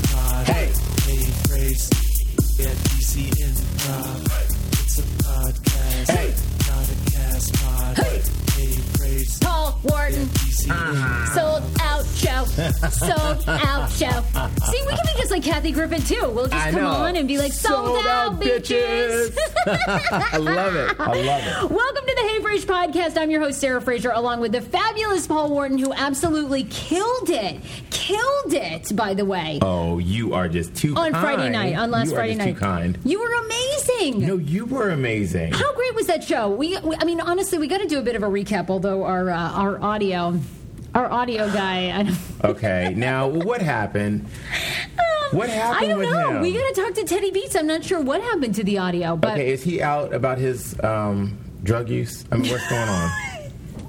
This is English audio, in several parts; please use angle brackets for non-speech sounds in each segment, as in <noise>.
Pod. Hey! Hey, phrase, yeah, DC improv. It's a podcast, Hey! not a cast pod. Hey! Hey, Paul yeah, Wharton. DC. Sold out show. Sold out show. <laughs> See, we can be just like Kathy Griffin too. We'll just I come know. on and be like, sold, out, bitches. <laughs> I love it. I love it. <laughs> Welcome to the Hey Frase podcast. I'm your host, Sarah Fraser, along with the fabulous Paul Wharton, who absolutely killed it. Killed it, by the way. Oh, you are just too on kind. Friday night, on last you Friday are just night. Too kind. You were amazing. No, you were amazing. How great was that show? We, we I mean, honestly, we got to do a bit of a recap. Although our uh, our audio, our audio guy, I don't, <laughs> Okay, now what happened? What happened I don't with know. him? We got to talk to Teddy Beats. I'm not sure what happened to the audio, but Okay, is he out about his um, drug use? I mean, what's going on? <laughs>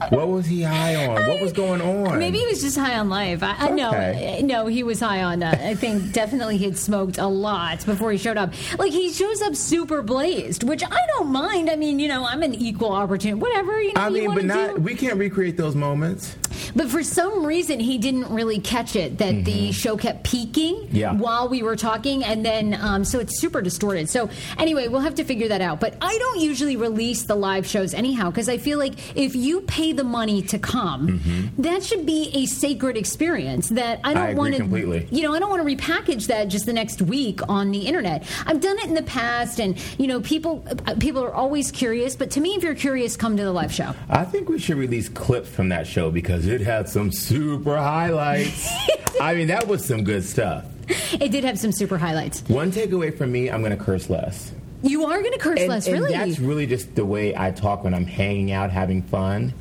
what was he high on? What was going on? maybe he was just high on life. I, I know. Okay. No, he was high on. Uh, I think definitely he had smoked a lot before he showed up. Like he shows up super blazed, which I don't mind. I mean, you know, I'm an equal opportunity. Whatever you know. I mean, but not. do. We can't recreate those moments. But for some reason, he didn't really catch it that the show kept peaking Mm-hmm. Yeah. while we were talking, and then um, so it's super distorted. So anyway, we'll have to figure that out. But I don't usually release the live shows anyhow because I feel like if you pay the money to come, that should be a sacred experience. That I Mm-hmm. Don't want to, completely. you know, I don't want to repackage that just the next week on the internet. I've done it in the past, and you know, people uh, people are always curious. But to me, if you're curious, come to the live show. I think we should release clips from that show because it had some super highlights. <laughs> I mean, that was some good stuff. It did have some super highlights. One takeaway from me, I'm going to curse less. You are going to curse And, less, and really. that's really just the way I talk when I'm hanging out, having fun.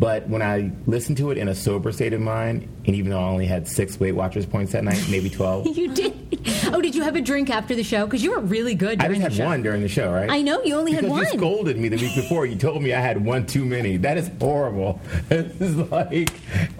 But when I listened to it in a sober state of mind, and even though I only had six Weight Watchers points that night, maybe 12, <laughs> you did. Oh, did you have a drink after the show? Because you were really good I just had show. one during the show, right? I know, you only had because one. you scolded me the week before. You told me I had one too many. That is horrible. <laughs> This is like,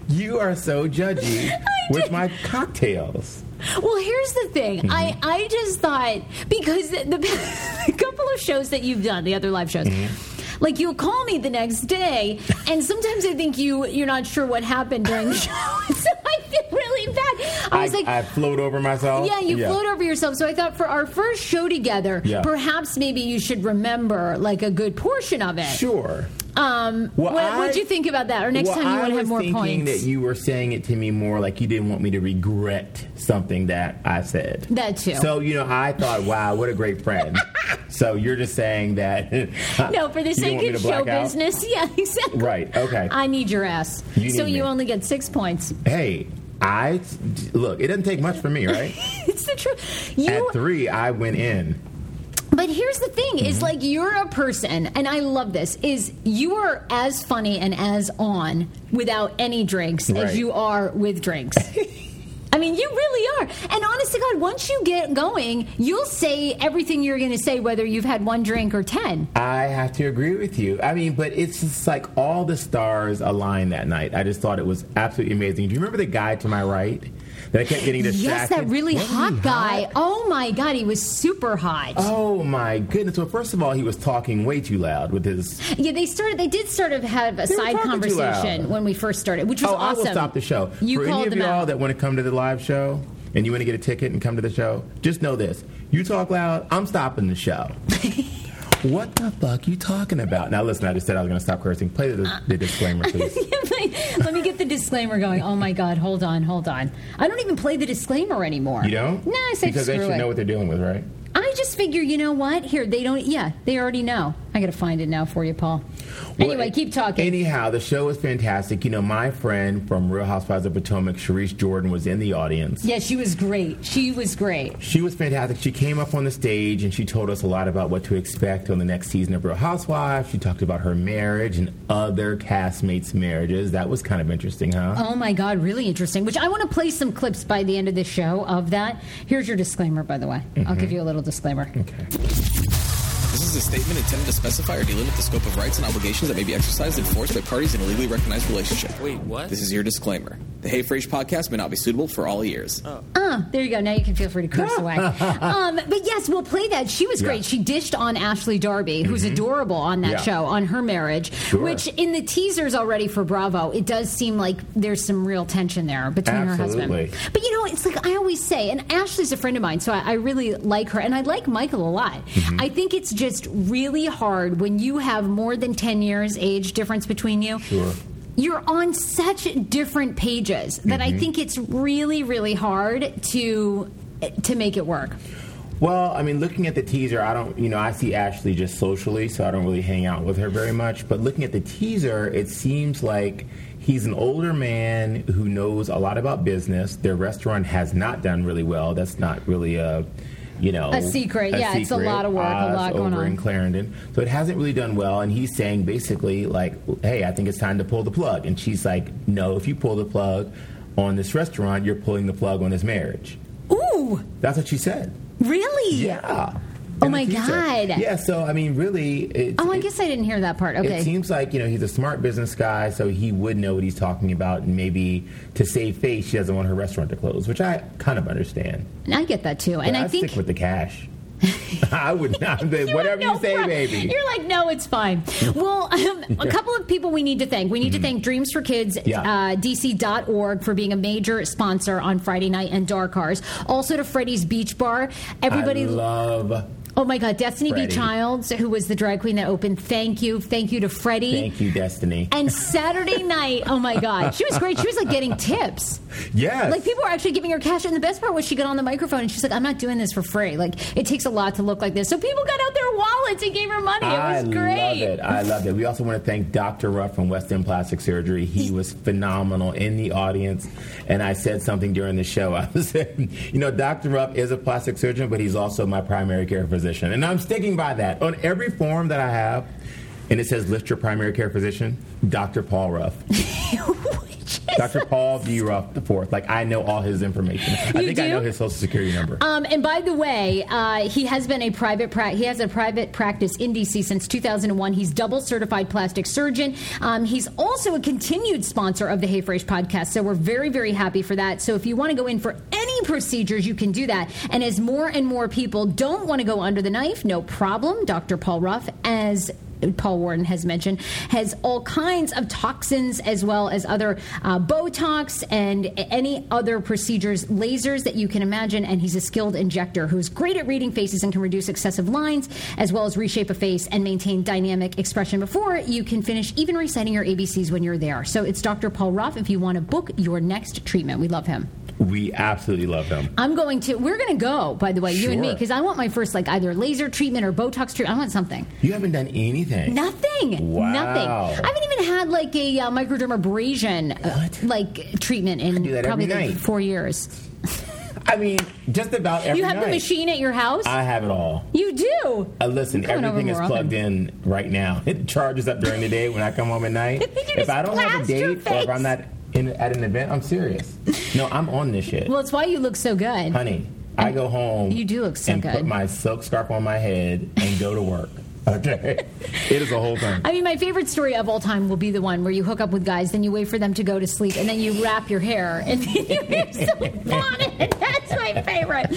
you are so judgy <laughs> with my cocktails. Well, here's the thing. I, Mm-hmm. I just thought because the, the, the couple of shows that you've done, the other live shows. Mm-hmm. Like you'll call me the next day, and sometimes I think you you're not sure what happened during the <laughs> show, <laughs> so I feel really bad. I was like, I float over myself. Yeah, you float over yourself. So I thought for our first show together, Yeah. perhaps maybe you should remember like a good portion of it. Sure. Um, Well, what, I- what'd you think about that? Or next well, time you I want to have was more thinking points? that you were saying it to me more like you didn't want me to regret something that I said. That too. So you know, I thought, wow, what a great friend. <laughs> so you're just saying that. <laughs> no, for the sake of show out? business. <laughs> Yeah, exactly. Right. Okay. I need your ass. You so you me. only get six points. Hey, I look. It doesn't take much for me, right? <laughs> it's the truth. You At three, I went in. But here's the thing: Mm-hmm. is like you're a person, and I love this. Is you are as funny and as on without any drinks Right. as you are with drinks. <laughs> I mean, you really are. And honest to God, once you get going, you'll say everything you're going to say, whether you've had one drink or ten. I have to agree with you. I mean, but it's just like all the stars aligned that night. I just thought it was absolutely amazing. Do you remember the guy to my right that I kept getting distracted? Yes, that really Wasn't hot guy. hot? Oh my God, he was super hot. Oh my goodness! Well, first of all, he was talking way too loud with his. Yeah, they started. They did sort of have a side talking too loud. conversation when we first started, which was oh, awesome. I will stop the show. You For any of y'all out. that want to come to the live show and you want to get a ticket and come to the show, just know this: you talk loud, I'm stopping the show. <laughs> what the fuck you talking about? Now listen, I just said I was going to stop cursing. Play the, the disclaimer, <laughs> please. Let me get the disclaimer going. Oh my God, hold on, hold on. I don't even play the disclaimer anymore. You don't? No, I say because they should it. know what they're dealing with, right? I just figure, you know what? Here, they don't. Yeah, they already know. I got to find it now for you, Paul. Well, anyway, a- keep talking. Anyhow, the show was fantastic. You know, my friend from Real Housewives of Potomac, Charrisse Jordan, was in the audience. yeah, she was great. She was great. She was fantastic. She came up on the stage and she told us a lot about what to expect on the next season of Real Housewives. She talked about her marriage and other castmates' marriages. That was kind of interesting, huh? Oh my God, really interesting. Which I want to play some clips by the end of this show of that. Here's your disclaimer, by the way. I'll Mm-hmm. give you a little disclaimer. Okay. This is a statement intended to specify or delimit the scope of rights and obligations that may be exercised and enforced by parties in a legally recognized relationship. Wait, what? This is your disclaimer. The Hey Frase podcast may not be suitable for all ears. Ah, there you go. Now you can feel free to curse away. <laughs> Um, but yes, we'll play that. She was Yeah. great. She dished on Ashley Darby, who's adorable on that Yeah. show, on her marriage. Sure. Which in the teasers already for Bravo, it does seem like there's some real tension there between her Absolutely. husband. But you know, it's like I always say, and Ashley's a friend of mine, so I, I really like her, and I like Michael a lot. Mm-hmm. I think it's just really hard when you have more than ten years age difference between you. Sure. You're on such different pages that Mm-hmm. I think it's really, really hard to to make it work. Well, I mean, looking at the teaser, I don't, you know, I see Ashley just socially, so I don't really hang out with her very much. But looking at the teaser, it seems like he's an older man who knows a lot about business. Their restaurant has not done really well. That's not really a, you know, A secret. Yeah, it's a lot of work, a lot going over on. in Clarendon. So it hasn't really done well. And he's saying basically, like, hey, I think it's time to pull the plug. And she's like, no, if you pull the plug on this restaurant, you're pulling the plug on this marriage. Ooh, That's what she said. really? Yeah. Oh my. God. Yeah. So I mean, really, it, Oh, I it- guess I didn't hear that part. Okay. It seems like you know he's a smart business guy, so he would know what he's talking about, and maybe to save face, she doesn't want her restaurant to close, which I kind of understand. And I get that too. But And I I'd think stick with the cash. <laughs> I would not. <laughs> Whatever have no you say, baby. You're like, no, it's fine. Well, <laughs> um, a couple of people we need to thank. We need to thank Dreams for Kids, Mm-hmm. Yeah. uh, DC.org for being a major sponsor on Friday night and Dark Cars. Also to Freddie's Beach Bar. Everybody. I love. Oh my God, Destiny B. Childs, who was the drag queen that opened. Thank you. Thank you to Freddie. Thank you, Destiny. And Saturday <laughs> night, oh my God, she was great. She was like getting tips. yes. Like people were actually giving her cash, and the best part was she got on the microphone and she's like, "I'm not doing this for free. Like it takes a lot to look like this." So people got out their wallets and gave her money. It I was great. love it. I love it. We also want to thank Dr. Ruff from West End Plastic Surgery. He was phenomenal in the audience. And I said something during the show. <laughs> I said, you know, Dr. Ruff is a plastic surgeon, but he's also my primary care physician. And I'm sticking by that. On every form that I have, and it says list your primary care physician, Dr. Paul Ruff. <laughs> <laughs> <laughs> Dr. Paul D. Ruff the fourth. Like I know all his information. I think I know his social security number. Um, and by the way, uh, he has been a private pra- he has a private practice in DC since 2001. He's double certified plastic surgeon. Um, he's also a continued sponsor of the Hey Frase podcast, so we're very very happy for that. So if you want to go in for any procedures, you can do that. And as more and more people don't want to go under the knife, no problem. Dr. Paul Ruff as Paul Wharton has mentioned, has all kinds of toxins as well as other uh, Botox and any other procedures, lasers that you can imagine. And he's a skilled injector who's great at reading faces and can reduce excessive lines as well as reshape a face and maintain dynamic expression before you can finish even reciting your ABCs when you're there. So it's Dr. Paul Ruff if you want to book your next treatment. We love him. We absolutely love him. I'm going to, we're going to go, by the way, you and me, because I want my first, like, either laser treatment or Botox treatment. I want something. You haven't done anything. Nothing. Wow. Nothing. I haven't even had like a uh, microdermabrasion uh, like treatment in probably like four years. I mean, just about every you have the machine at your house? I have it all. you do. Uh, listen, Come on over everything is plugged in right now. It charges up during the day when I come home at night. <laughs> If I don't have a date or if I'm not in, at an event, I'm serious. No, I'm on this shit. Well, it's why you look so good. Honey, I go home. You do look so and good. put my silk scarf on my head and go to work. Okay? <laughs> It is a whole thing. I mean, my favorite story of all time will be the one where you hook up with guys, then you wait for them to go to sleep, and then you wrap your hair, and then you wear silk bonnet. That's my favorite.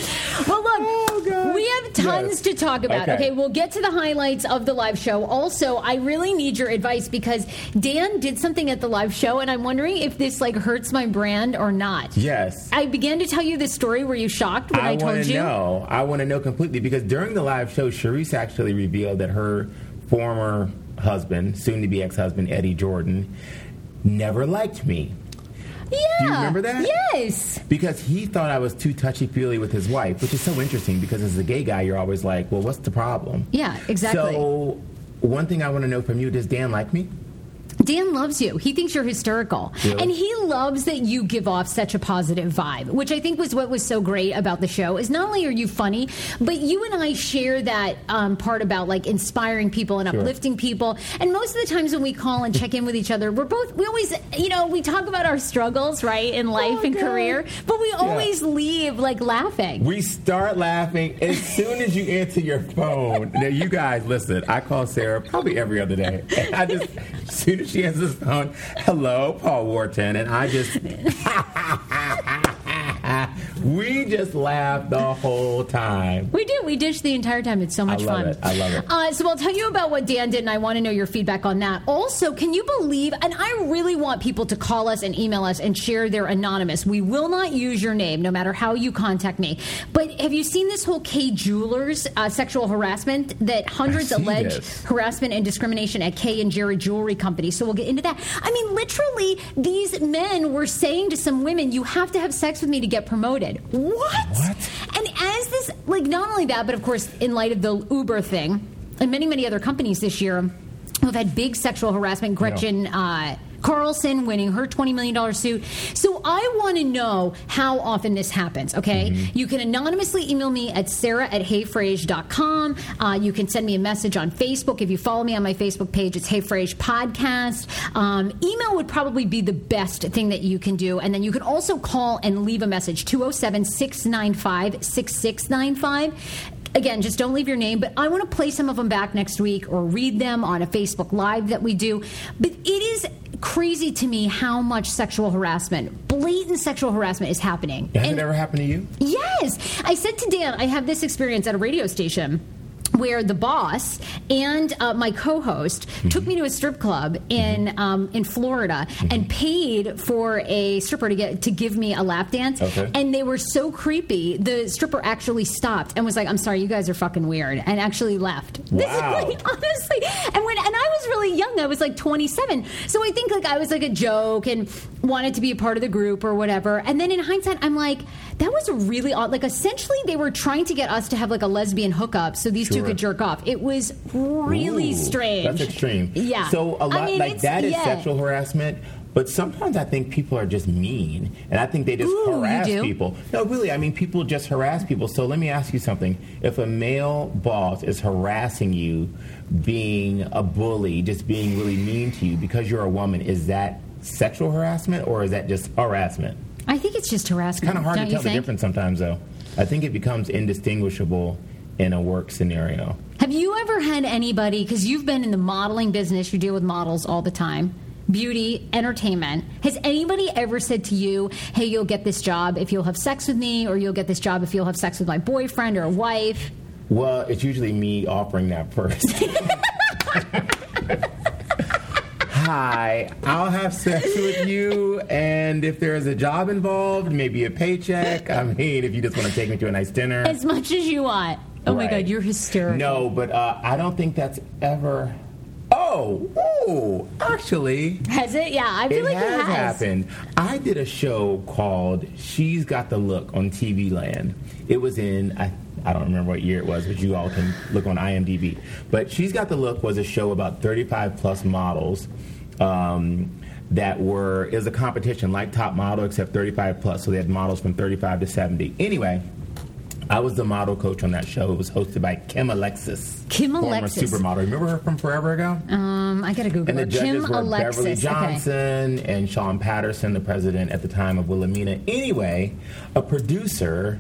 Well, look, Oh, we have tons Yes. to talk about. Okay. Okay, we'll get to the highlights of the live show. Also, I really need your advice because Dan did something at the live show, and I'm wondering if this like hurts my brand or not. Yes. I began to tell you this story. Were you shocked when I, I told want to you? know. I want to know completely because during the live show, Charrisse actually revealed that her former husband, soon to be ex husband, Eddie Jordan, never liked me. Yeah. Do you remember that? Yes. Because he thought I was too touchy feely with his wife, which is so interesting because as a gay guy, you're always like, well, what's the problem? Yeah, exactly. So, one thing I want to know from you does Dan like me? Dan loves you. He thinks you're hysterical. Really? And he loves that you give off such a positive vibe, which I think was what was so great about the show is not only are you funny, but you and I share that um, part about like inspiring people and Sure. uplifting people. And most of the times when we call and check in with each other, we're both, we always, you know, we talk about our struggles, right, in life Oh, and God. career, but we always leave like laughing. We start laughing as soon as you answer your phone. Now, you guys, listen, I call Sarah probably every other day. <laughs> I just, as soon as she answers the phone, hello, Paul Wharton. And I just, <laughs> <laughs> <laughs> we just laugh the whole time. We do. We dish the entire time. It's so much love fun. it. I love it. Uh, so I'll tell you about what Dan did, and I want to know your feedback on that. Also, can you believe? And I really want people to call us and email us and share their anonymous. We will not use your name, no matter how you contact me. But have you seen this whole Kay Jewelers uh, sexual harassment that hundreds I allege this. harassment and discrimination at Kay and Jared Jewelry Company? So we'll get into that. I mean, literally, these men were saying to some women, "You have to have sex with me to get promoted." What? What? And as this, like, not only that, but of course, in light of the Uber thing, and many, many other companies this year who have had big sexual harassment. Gretchen uh, Carlson winning her $20 million suit. So I want to know how often this happens, okay? Mm-hmm. You can anonymously email me at sarah at heyfrase.com. Uh, you can send me a message on Facebook. If you follow me on my Facebook page, it's Hey Frase Podcast. Um, email would probably be the best thing that you can do. And then you can also call and leave a message 207 695 6695. Again, just don't leave your name, but I want to play some of them back next week or read them on a Facebook Live that we do. But it is crazy to me how much sexual harassment, blatant sexual harassment, is happening. Has And- it ever happened to you? Yes. I said to Dan, I have this experience at a radio station where the boss and uh, my co-host Mm-hmm. took me to a strip club in um, in Florida Mm-hmm. and paid for a stripper to get to give me a lap dance. Okay. And they were so creepy. The stripper actually stopped and was like, "I'm sorry, you guys are fucking weird," and actually left. <laughs> This is Wow. like, honestly. And when and I was really young, I was like 27. So I think like I was like a joke and wanted to be a part of the group or whatever. And then in hindsight, I'm like, that was really odd. Like essentially, they were trying to get us to have like a lesbian hookup so these two could jerk off. It was really Ooh, strange. That's extreme. Yeah. So a lot mean, like that is yeah. sexual harassment. But sometimes I think people are just mean, and I think they just Ooh, harass people. No, really, I mean people just harass people. So let me ask you something: If a male boss is harassing you, being a bully, just being really mean to you because you're a woman, is that sexual harassment or is that just harassment? I think it's just harassment. It's Kind of hard to tell the difference sometimes, though. I think it becomes indistinguishable in a work scenario. Have you ever had anybody, because you've been in the modeling business, you deal with models all the time, beauty, entertainment. Has anybody ever said to you, hey, you'll get this job if you'll have sex with me, or you'll get this job if you'll have sex with my boyfriend or a wife? Well, it's usually me offering that first. <laughs> Hi, I'll have sex with you, and if there's a job involved, maybe a paycheck. I mean, if you just want to take me to a nice dinner. As much as you want. Oh my God, you're hysterical. No, but uh, I don't think that's ever. Oh, ooh, actually, Has it? Yeah, I feel it like has, it has. happened. I did a show called "She's Got the Look" on TV Land. It was in I, I don't remember what year it was, but you all can look on IMDb. But "She's Got the Look" was a show about 35 plus models. Um, that were it was a competition like Top Model except 35 plus, so they had models from 35 to 70. Anyway, I was the model coach on that show. It was hosted by Kim Alexis, Kim former Alexis. supermodel. Remember her from forever ago? Um, I gotta Google And the her. judges Kim were Alexis. Beverly Okay. Johnson and Sean Patterson, the president at the time of Wilhelmina. Anyway, a producer,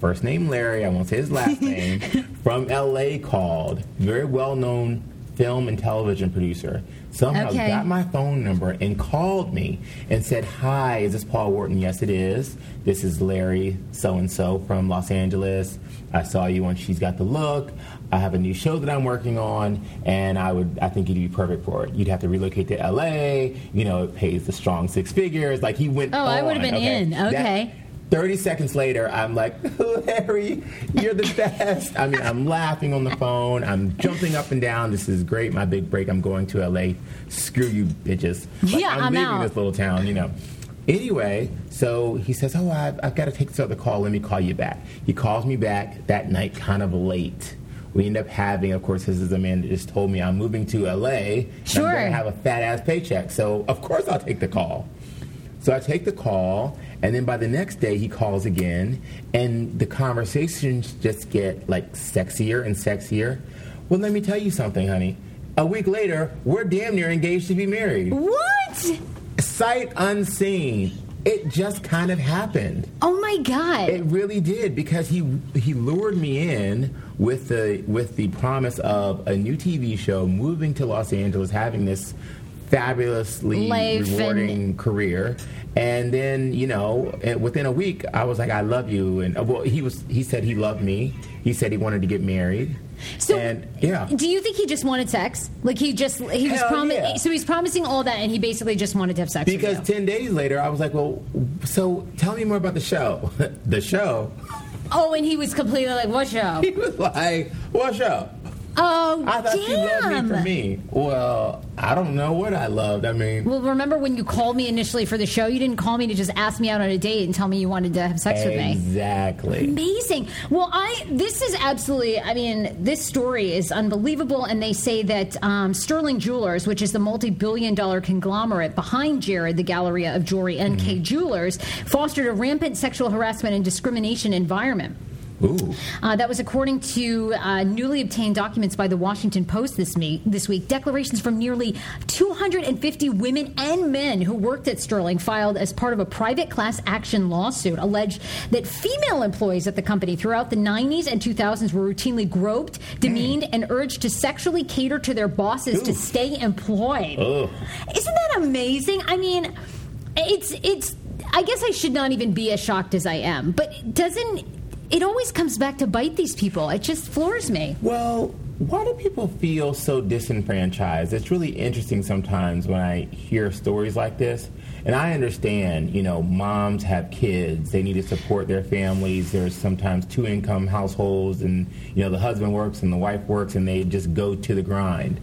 first name Larry, I won't say his last <laughs> name, from LA called, very well known film and television producer. Somehow Okay. got my phone number and called me and said, Hi, is this Paul Wharton? Yes, it is. This is Larry so and so from Los Angeles. I saw you on She's Got the Look. I have a new show that I'm working on, and I would I think you'd be perfect for it. You'd have to relocate to LA. You know, it pays the strong six figures. Like he went. Oh, I would've been in. That- Okay. 30 seconds later, I'm like, <laughs> Larry, you're the best. I mean, I'm laughing on the phone. I'm jumping up and down. This is great. My big break. I'm going to LA. Screw you, bitches. Like, Yeah, I'm I'm leaving out. this little town, you know. Anyway, so he says, Oh, I've, I've got to take this other call. Let me call you back. He calls me back that night, kind of late. We end up having, of course, this is a man that just told me I'm moving to LA. and I'm Sure. going to have a fat ass paycheck. So, of course, I'll take the call. So I take the call, and then by the next day he calls again, and the conversations just get like sexier and sexier. Well, let me tell you something, honey. A week later, we're damn near engaged to be married. What? Sight unseen. It just kind of happened. Oh my God. It really did because he he lured me in with the with the promise of a new TV show, moving to Los Angeles, having this fabulously Life and- rewarding career, and then you know within a week I was like, I love you, and uh, well he was he said he loved me. He said he wanted to get married. So, and yeah. do you think he just wanted sex? Like he just he was promising. yeah. So he's promising all that, and he basically just wanted to have sex Because with you. 10 days later, I was like, well, so tell me more about the show. <laughs> the show? oh, and he was completely like, "What show?" <laughs> He was like, what show? Oh, I thought you loved damn. me for me. Well, I don't know what I loved. I mean, Well, remember when you called me initially for the show? You didn't call me to just ask me out on a date and tell me you wanted to have sex with me. exactly. Amazing. Well, I this is absolutely. I mean, this story is unbelievable, and they say that um, Sterling Jewelers, which is the multi-billion-dollar conglomerate behind Jared, the Galleria of Jewelry, and Kay Mm-hmm. Jewelers, fostered a rampant sexual harassment and discrimination environment. Uh, that was according to uh, newly obtained documents by the Washington Post this, me- this week. Declarations from nearly 250 women and men who worked at Sterling filed as part of a private class action lawsuit alleged that female employees at the company throughout the 90s and 2000s were routinely groped, demeaned, and urged to sexually cater to their bosses to stay employed. Ugh. Isn't that amazing? I mean, it's it's. I guess I should not even be as shocked as I am, but doesn't it always comes back to bite these people? It just floors me. Well, why do people feel so disenfranchised? It's really interesting sometimes when I hear stories like this. And I understand, you know, moms have kids, they need to support their families. There's sometimes two income households, and, you know, the husband works and the wife works, and they just go to the grind.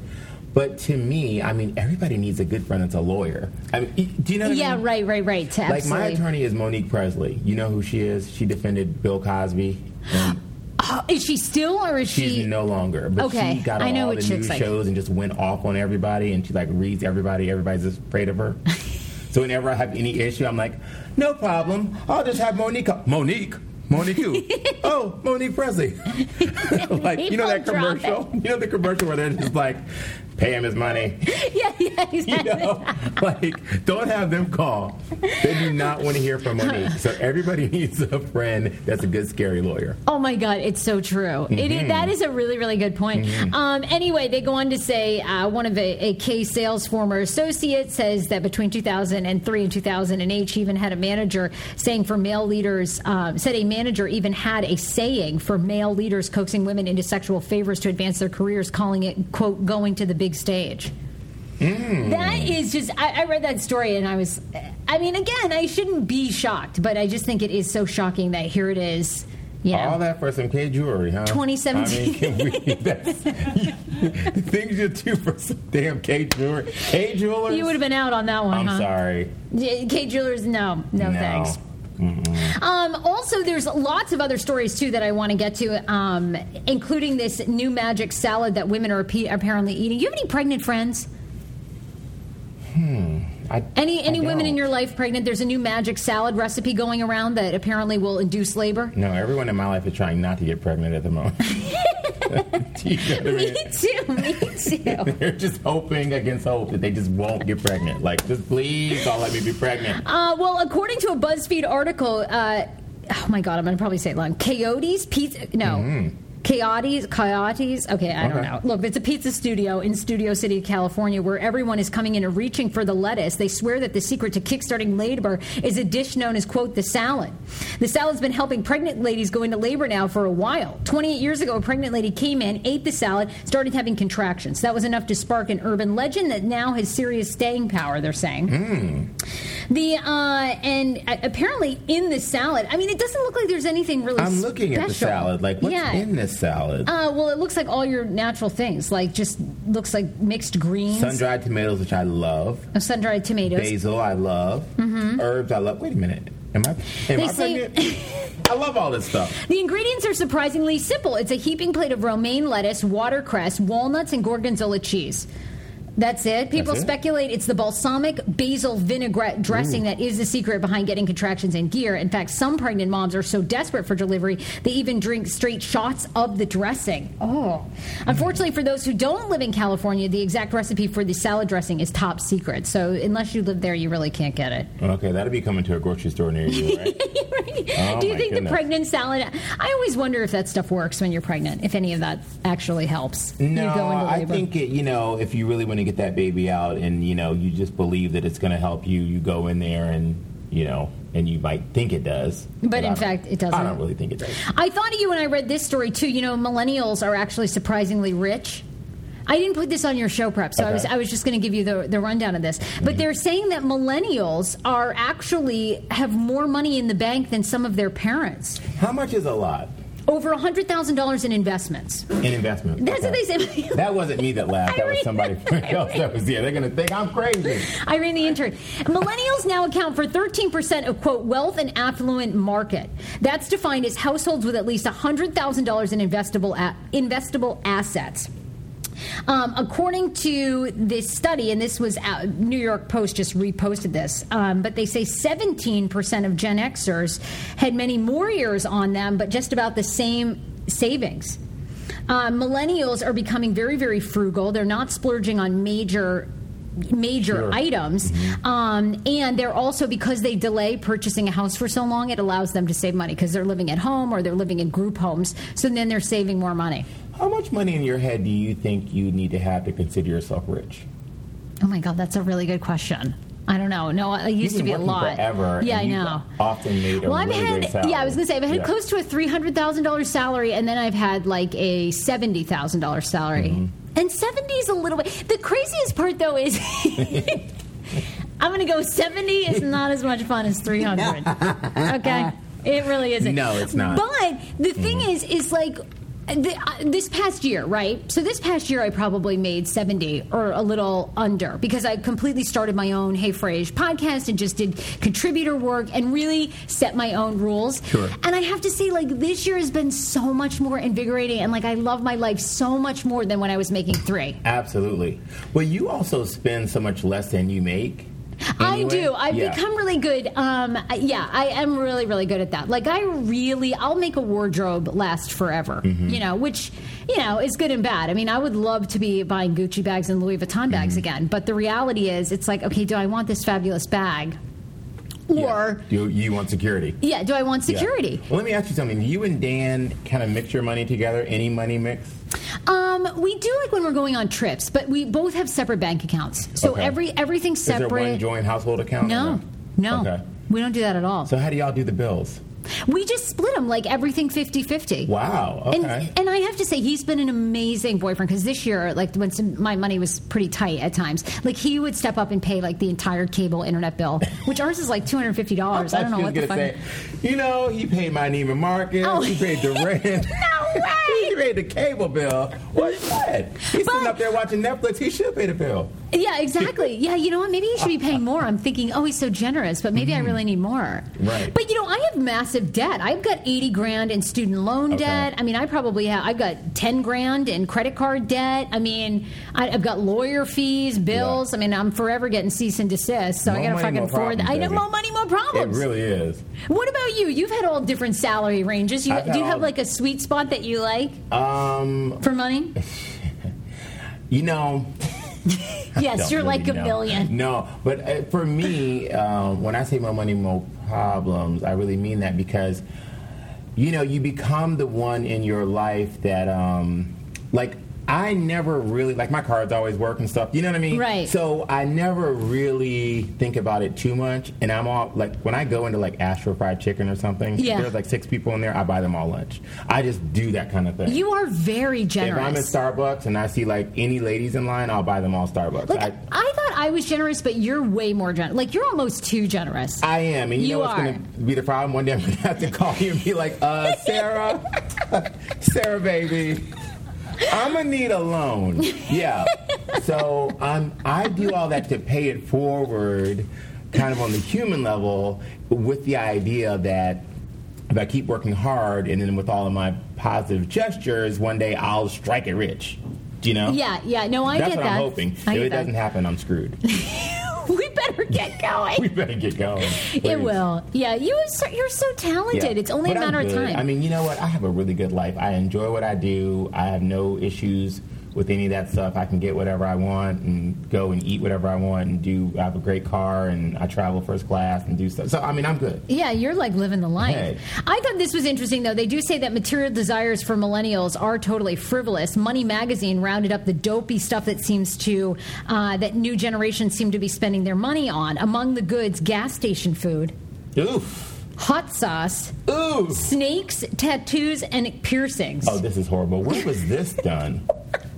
But to me, I mean, everybody needs a good friend that's a lawyer. I mean, do you know what I Yeah, mean? right, right, right. Like my attorney is Monique Pressley. You know who she is? She defended Bill Cosby. And <gasps> Oh, is she still, or is she's she? no longer. But Okay, she got I on know all the she news like. shows and just went off on everybody. And she like reads everybody. Everybody's just afraid of her. <laughs> so whenever I have any issue, I'm like, no problem. I'll just have Monique. Monique. Monique <laughs> oh, Monique Pressley. <laughs> like you know that commercial? You know the commercial where they're just like, pay him his money. <laughs> yeah, yeah, You know, like don't have them call. They do not want to hear from Monique. <laughs> So everybody <laughs> needs a friend that's a good scary lawyer. Oh my God, it's so true. Mm-hmm. is, that is a really, really good point. Um, anyway, they go on to say uh, one of a, a Kay sales former associate says that between 2003 and 2008, she even had a manager saying for male leaders, um, said a manager even had a saying for male leaders coaxing women into sexual favors to advance their careers, calling it, quote, going to the big stage. Mm. That is just, I, I read that story and I was, I mean, again, I shouldn't be shocked, but I just think it is so shocking that here it is. You know. All that for some Kay jewelry, huh? 2017. I mean, can we, that's, <laughs> things you do for some damn Kay jewelry. Kay jewelers? You would have been out on that one, I'm huh? sorry. Yeah, Kay Jewelers, no, no, No. thanks. Um, also, there's lots of other stories too that I want to get to, um, including this new magic salad that women are appe- apparently eating. You have any pregnant friends? I, Any any women in your life pregnant? There's a new magic salad recipe going around that apparently will induce labor. No, everyone in my life is trying not to get pregnant at the moment. <laughs> <laughs> You know Me mean? too. Me too. <laughs> They're just hoping against hope that they just won't get pregnant. Like, just please don't let me be pregnant. Uh, well, according to a BuzzFeed article, uh, oh my god, I'm going to probably say it wrong. Coyotes Pizza, no. Coyotes, Coyotes. Okay, I don't. Okay. know. Look, it's a pizza studio in Studio City, California, where everyone is coming in and reaching for the lettuce. They swear that the secret to kickstarting labor is a dish known as quote the salad. The salad's been helping pregnant ladies go into labor now for a while. 28 years ago, a pregnant lady came in, ate the salad, started having contractions. That was enough to spark an urban legend that now has serious staying power. They're saying. The uh, and uh, apparently in the salad, I mean, it doesn't look like there's anything really. I'm looking at the salad. Like, what's yeah. in this salad? Uh, well, it looks like all your natural things, like just looks like mixed greens, Sun dried tomatoes, which I love. sun dried tomatoes. Basil, I love. Herbs, I love. Wait a minute. Am I, am Mm-hmm. They I say-? <laughs> I love all this stuff. The ingredients are surprisingly simple. It's a heaping plate of romaine lettuce, watercress, walnuts, and gorgonzola cheese. That's it. People That's it? speculate it's the balsamic basil vinaigrette dressing that is the secret behind getting contractions in gear. In fact, some pregnant moms are so desperate for delivery they even drink straight shots of the dressing. Oh. Unfortunately, for those who don't live in California, the exact recipe for the salad dressing is top secret. So unless you live there, you really can't get it. Okay, that'll be coming to a grocery store near you, right? <laughs> Oh, Do you think the pregnant salad? I always wonder if that stuff works when you're pregnant. If any of that actually helps. No, you go into I think it, you know if you really want to get that baby out, and you know you just believe that it's going to help you, you go in there and you know, and you might think it does, But in fact, it doesn't. I don't really think it does. I thought of you when I read this story too. You know, millennials are actually surprisingly rich. I didn't put this on your show prep, so I was Mm-hmm. I was just going to give you the, the rundown of this. But they're saying that millennials are actually have more money in the bank than some of their parents. How much is a lot Over hundred thousand dollars in investments. in investment? That's what they say. <laughs> That wasn't me that laughed. That was somebody <laughs> <laughs> else that was here. They're going to think I'm crazy. Irene the intern. Millennials now account for 13% of quote wealth and affluent market. That's defined as households with at least $100,000 in investable a- investable assets. Um, according to this study, and this was out, New York Post just reposted this, um, but they say 17% of Gen Xers had many more years on them, but just about the same savings. Uh, millennials are becoming very, very frugal. They're not splurging on major major Sure. items um, and they're also because they delay purchasing a house for so long it allows them to save money because they're living at home or they're living in group homes so then they're saving more money How much money in your head do you think you need to have to consider yourself rich? oh my god that's a really good question i don't know no it used to be a lot forever. yeah i know Often made a well, I've really had yeah. I was gonna say I've had Yeah. close to a three hundred thousand dollars salary, and then I've had like a seventy thousand dollars salary. Mm-hmm. And seventy is a little bit. The craziest part though is. <laughs> I'm gonna go. Seventy is not as much fun as three hundred. <laughs> Okay, it really isn't. No, it's not. Mm-hmm. But the thing is, is like the, uh, this past year, right? So this past year, I probably made seventy or a little under because I completely started my own Hey Frase podcast and just did contributor work and really set my own rules. Sure. And I have to say, like this year has been so much more invigorating, and like I love my life so much more than when I was making three. Absolutely. Well, you also spend so much less than you make. I do. I've Yeah. become really good. Um, yeah, I am really, really good at that. Like, I really, I'll make a wardrobe last forever. Mm-hmm. You know, which you know is good and bad. I mean, I would love to be buying Gucci bags and Louis Vuitton bags Mm-hmm. again, but the reality is, it's like, okay, do I want this fabulous bag, or you, you want security. yeah, do I want Yeah. security? Well, let me ask you something. You and Dan kind of mix your money together. Any money mix? Um, we do like when we're going on trips, but we both have separate bank accounts, so Okay. every everything's Is there separate. one joint household account? no, no, Okay. we don't do that at all. So how do y'all do the bills? We just split them like everything 50-50. Wow. Okay. And, and I have to say, he's been an amazing boyfriend because this year, like when some, my money was pretty tight at times, like he would step up and pay like the entire cable internet bill, which ours is like two hundred fifty dollars. <laughs> I don't know what the fuck. say, you know, he paid my Neiman Marcus. Oh. He paid the <laughs> rent. No way! <laughs> he paid the cable bill. What? He's But- sitting up there watching Netflix. He should pay the bill. Yeah, exactly. <laughs> Yeah, you know what? Maybe he should be paying more. I'm thinking, oh, he's so generous, but maybe I really need more. Mm-hmm. Right. But you know, I have massive debt. I've got eighty grand in student loan Okay. debt. I mean, I probably have. I've got ten grand in credit card debt. I mean, I, I've got lawyer fees, bills. Yeah. I mean, I'm forever getting cease and desist. So More I got to fucking afford that. I problems, know more money, more problems. It really is. What about you? You've had all different salary ranges. You, do you have like a sweet spot that you like Um, for money? <laughs> you know. <laughs> Yes, you're really like a know. million. <laughs> No, but uh, for me, um, when I say more money, more problems, I really mean that because, you know, you become the one in your life that, um, like, I never really like my cards always work and stuff. You know what I mean? Right. So I never really think about it too much, and I'm all like when I go into like Astro Fried Chicken or something. Yeah. There's like six people in there. I buy them all lunch. I just do that kind of thing. You are very generous. if I'm at. Starbucks and I see like any ladies in line, I'll buy them all Starbucks. Like I, I, thought I was generous, but you're way more generous. Like you're almost too generous. I am, and you, You know what's going to be the problem? One day I'm going to have to call you and be like, uh, <laughs> Sarah, <laughs> Sarah, baby, I'm gonna need a loan. Yeah. So um, I do all that to pay it forward, kind of on the human level, with the idea that if I keep working hard, and then with all of my positive gestures, one day I'll strike it rich. Do you know? yeah, yeah. No, I That's get what that. I'm hoping. I if it that. doesn't happen, I'm screwed. <laughs> better get going. <laughs> we better get going. it will. Yeah, you are so, you're so talented. Yeah. It's only But a matter of time. I mean, you know what? I have a really good life. I enjoy what I do. I have no issues with any of that stuff. I can get whatever I want and go and eat whatever I want and do. I have a great car and I travel first class and do stuff. So I mean, I'm good. Yeah, you're like living the life. Hey. I thought this was interesting, though. They do say that material desires for millennials are totally frivolous. Money Magazine rounded up the dopey stuff that seems to uh, that new generations seem to be spending their money on. Among the goods, gas station food, Oof. hot sauce, Ooh. snakes, tattoos, and piercings. Oh, this is horrible. Where was this done?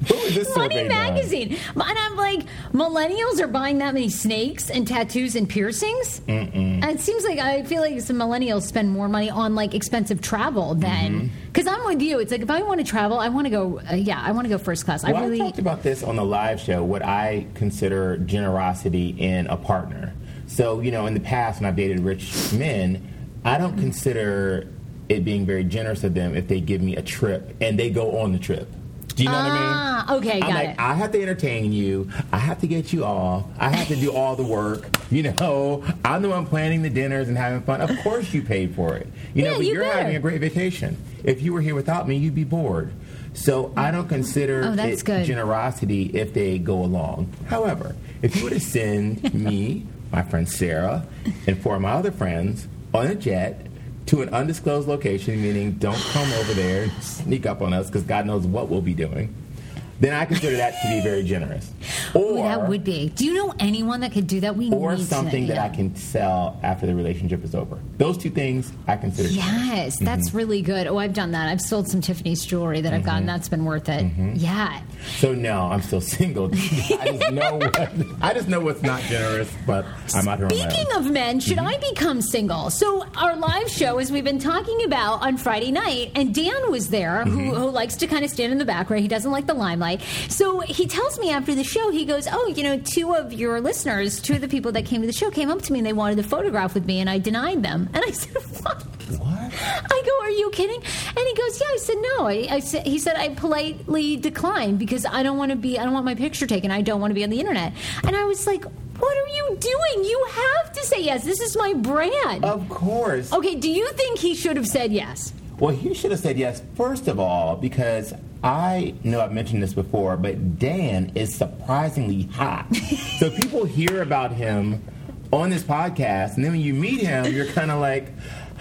Who this Money? Magazine. And I'm like, millennials are buying that many snakes and tattoos and piercings? Mm-mm. It seems like I feel like some millennials spend more money on like expensive travel than. Mm-hmm. Because I'm with you. It's like if I want to travel, I want to go. Uh, yeah, I want to go first class. Well, I I really. talked about this on the live show. What I consider generosity in a partner. So you know, in the past when I've dated rich men, I don't consider it being very generous of them if they give me a trip and they go on the trip. Do you know what I mean? Ah, okay, I'm got like, it. I have to entertain you. I have to get you off. I have to do all the work. <laughs> You know, I'm the one planning the dinners and having fun. Of course, you paid for it. You know, Yeah, but you you're better. having a great vacation. If you were here without me, you'd be bored. So I don't consider Oh, that's it good. generosity if they go along. However, if you were to send <laughs> me, my friend Sarah, and four of my other friends on a jet to an undisclosed location, meaning don't come over there and sneak up on us because God knows what we'll be doing, then I consider that to be very generous. Or Ooh, that would be. Do you know anyone that could do that? We or need something to, that yeah. I can sell after the relationship is over. Those two things I consider. Yes, that's Mm-hmm. really good. Oh, I've done that. I've sold some Tiffany's jewelry that I've gotten. That's been worth it. Mm-hmm. Yeah. So no, I'm still <laughs> single. I just know what, I just know what's not generous, but I'm out here Speaking of men, should Mm-hmm. I become single? So our live show, as we've been talking about on Friday night, and Dan was there, Mm-hmm. who, who likes to kind of stand in the background. He doesn't like the limelight. So he tells me after the show, he goes, "Oh, you know, two of your listeners, two of the people that came to the show, came up to me and they wanted to photograph with me, and I denied them." And I <laughs> said, "What?" What? I go, "Are you kidding?" And he goes, "Yeah." I said, "No." I, I said, he said, "I politely declined because I don't want to be. I don't want my picture taken. I don't want to be on the internet." And I was like, "What are you doing? You have to say yes. This is my brand." Of course. Okay. Do you think he should have said yes? Well, he should have said yes, first of all, because I know I've mentioned this before, but Dan is surprisingly hot. <laughs> so people hear about him on this podcast, and then when you meet him, you're kind of like,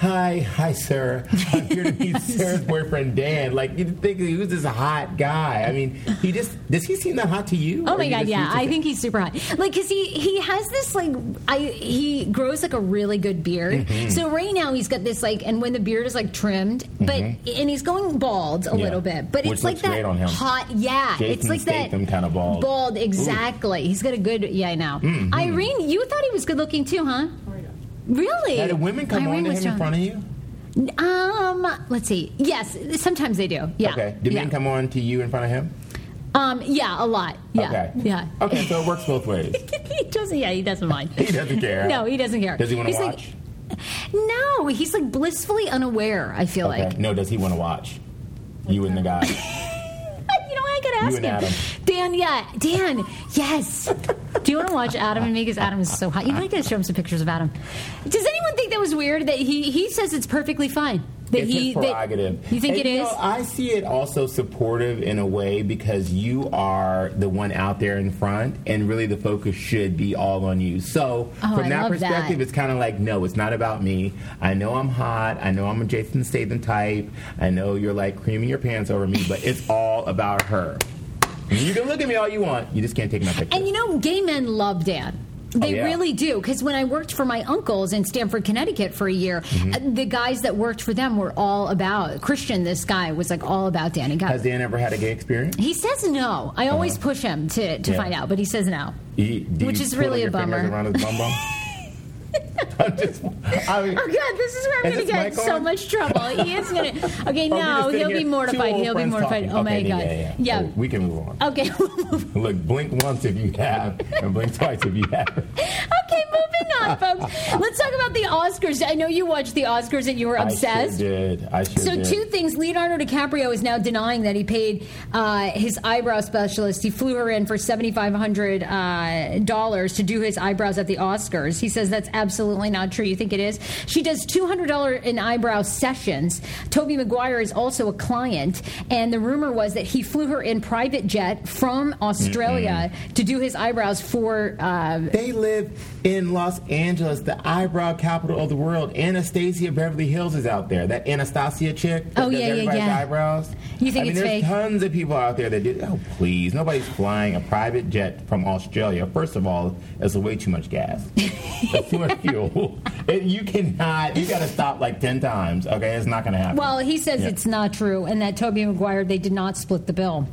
Hi, hi, sir. I'm here to meet <laughs> Sarah's boyfriend, Dan. Like, you think who's this hot guy? I mean, he just, does he seem that hot to you? Oh my god, yeah, I think he's super hot. Like, cause he he has this like, I he grows like a really good beard. Mm-hmm. So right now he's got this like, and when the beard is like trimmed, but and he's going bald a Mm-hmm. Yeah. little bit, but Which it's like that great on him. hot, yeah, Jason it's like Statham that kinda bald. Bald, exactly. He's got a good, yeah, I know. Mm-hmm. Irene, you thought he was good looking too, huh? Really? Now, did women come Irene on to him in front of you? Um, let's see. Yes, sometimes they do. Yeah. Okay. Did yeah. men come on to you in front of him? Um, yeah, a lot. Yeah. Okay. Yeah. Okay, so it works both ways. <laughs> he doesn't. Yeah, he doesn't mind. He doesn't care. No, he doesn't care. Does he want to He's like- watch? no, he's like blissfully unaware. I feel okay. like. No, does he want to watch? You and the guy. <laughs> You? I gotta ask and him. Adam. Dan, yeah, Dan, yes. Do you want to watch Adam and me? Because Adam is so hot. You gotta show him some pictures of Adam. Does anyone think that was weird? That he he says it's perfectly fine. That it's he his that- prerogative. you think And, it you is? know, I see it also supportive in a way because you are the one out there in front, and really the focus should be all on you. So Oh, from I that perspective, that. it's kind of like, no, it's not about me. I know I'm hot. I know I'm a Jason Statham type. I know you're like creaming your pants over me, but it's <laughs> all about her. You can look at me all you want. You just can't take my picture. And you know, gay men love Dan. They Oh, yeah. really do. Because when I worked for my uncles in Stamford, Connecticut for a year, Mm-hmm. uh, the guys that worked for them were all about Christian. This guy was like all about Dan. He got. Has Dan ever had a gay experience? he says no. I always push him to, to Uh-huh. Yeah. find out, but he says no. You- Which is really a bummer. Around his bum bum? <laughs> <laughs> I'm just, I mean, Oh God, this is where I'm Is to get so much trouble. He is going to. Okay, <laughs> oh, just no, he'll be mortified. He'll be mortified. talking? Oh my God. Yeah, yeah. Yeah. Oh, we can move on. Okay. <laughs> Look, blink once if you have, and blink twice if you have. okay, moving on, folks. Let's talk about the Oscars. I know you watched the Oscars and you were obsessed. I sure did. I sure So did. two things. Leonardo DiCaprio is now denying that he paid uh, his eyebrow specialist. He flew her in for seventy five hundred uh, dollars to do his eyebrows at the Oscars. He says that's absolutely not true. You think it is? She does two hundred dollar in eyebrow sessions. Tobey Maguire is also a client, and the rumor was that he flew her in private jet from Australia to do his eyebrows for. Uh, They live in Los Angeles, the eyebrow capital of the world. Anastasia Beverly Hills is out there. That Anastasia chick that Oh, yeah, yeah, yeah. eyebrows. You think I mean, it's there's fake? tons of people out there that do. Oh, please. Nobody's flying a private jet from Australia. First of all, it's way too much gas. <laughs> That's too much fuel. It, you cannot, you got to stop like 10 times. Okay, it's not going to happen. Well, he says Yeah. it's not true, and that Tobey Maguire they did not split the bill.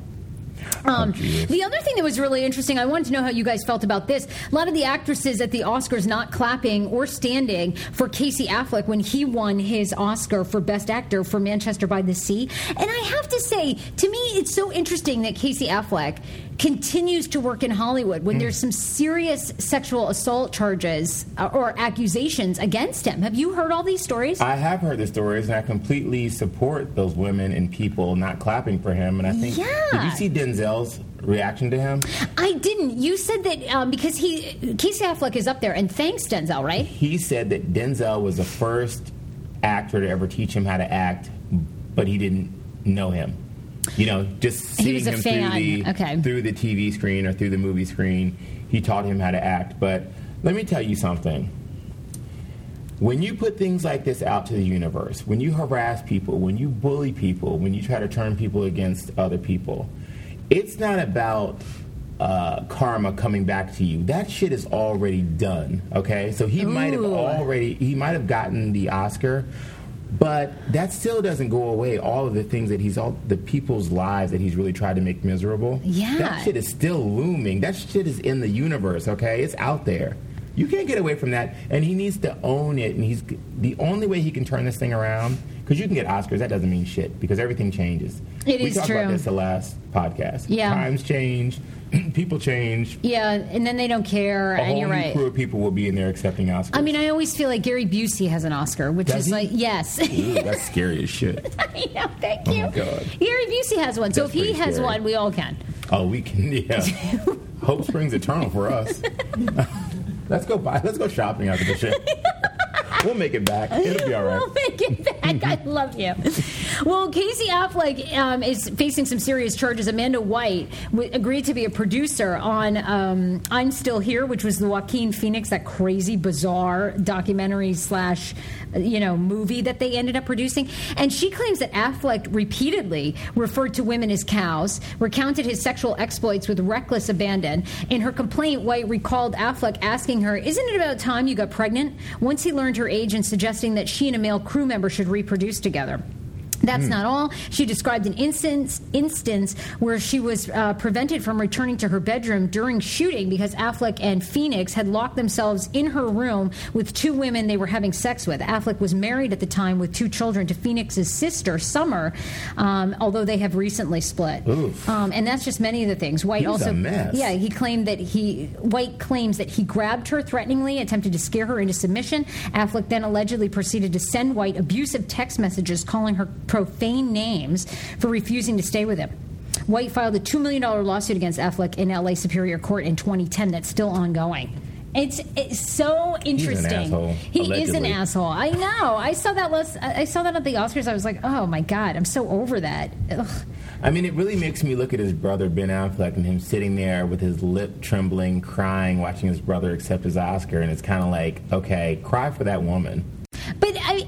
Um, Jesus. the other thing that was really interesting, I wanted to know how you guys felt about this. A lot of the actresses at the Oscars not clapping or standing for Casey Affleck when he won his Oscar for Best Actor for Manchester by the Sea. And I have to say, to me, it's so interesting that Casey Affleck continues to work in Hollywood when there's some serious sexual assault charges uh, or accusations against him. Have you heard all these stories? I have heard the stories, and I completely support those women and people not clapping for him. And I think, Yeah. did you see Denzel's reaction to him? I didn't. You said that um, because he Casey Affleck is up there, and thanks Denzel, right? He said that Denzel was the first actor to ever teach him how to act, but he didn't know him. You know, just seeing him through the Okay. through the TV screen or through the movie screen, he taught him how to act. But let me tell you something. When you put things like this out to the universe, when you harass people, when you bully people, when you try to turn people against other people, it's not about uh, karma coming back to you. That shit is already done. Okay, so he might have already he might have gotten the Oscar, but that still doesn't go away. All of the things that he's all the people's lives that he's really tried to make miserable. Yeah. that shit is still looming. That shit is in the universe. Okay, it's out there. You can't get away from that, and he needs to own it. And he's the only way he can turn this thing around. Because you can get Oscars, that doesn't mean shit. Because everything changes. It we is talked true. about this the last podcast. Yeah. times change, <clears throat> people change. Yeah, and then they don't care, A and you're right. crew of people will be in there accepting Oscars. I mean, I always feel like Gary Busey has an Oscar, which Does is he? like yes. Ooh, that's scary as shit. <laughs> yeah, thank Oh, you. my God. Gary Busey has one, so That's if he has scary. one, we all can. Oh, we can. <laughs> Yeah. <laughs> Hope springs eternal for us. let's go buy. Let's go shopping after the show. We'll make it back. It'll be all <laughs> right. We'll make it back. I love you. Well, Casey Affleck um, is facing some serious charges. Amanda White w- agreed to be a producer on um, "I'm Still Here," which was the Joaquin Phoenix, that crazy, bizarre documentary slash, you know, movie that they ended up producing. And she claims that Affleck repeatedly referred to women as cows, recounted his sexual exploits with reckless abandon. In her complaint, White recalled Affleck asking her, "Isn't it about time you got pregnant?" Once he learned her age and suggesting that she and a male crew member should reproduce together. That's Hmm. not all. She described an instance instance where she was uh, prevented from returning to her bedroom during shooting because Affleck and Phoenix had locked themselves in her room with two women they were having sex with. Affleck was married at the time with two children to Phoenix's sister, Summer, um, although they have recently split. Um, and that's just many of the things. White He was also, yeah, he claimed that he White claims that he grabbed her threateningly, attempted to scare her into submission. Affleck then allegedly proceeded to send White abusive text messages calling her profane names for refusing to stay with him. White filed a $2 million lawsuit against Affleck in LA Superior Court in 2010 that's still ongoing. It's, it's so interesting. asshole, he is an asshole. I know. I saw that last, I saw that at the Oscars. I was like, oh my god, I'm so over that. Ugh. I mean, it really makes me look at his brother Ben Affleck and him sitting there with his lip trembling, crying, watching his brother accept his Oscar, and it's kind of like, okay, cry for that woman.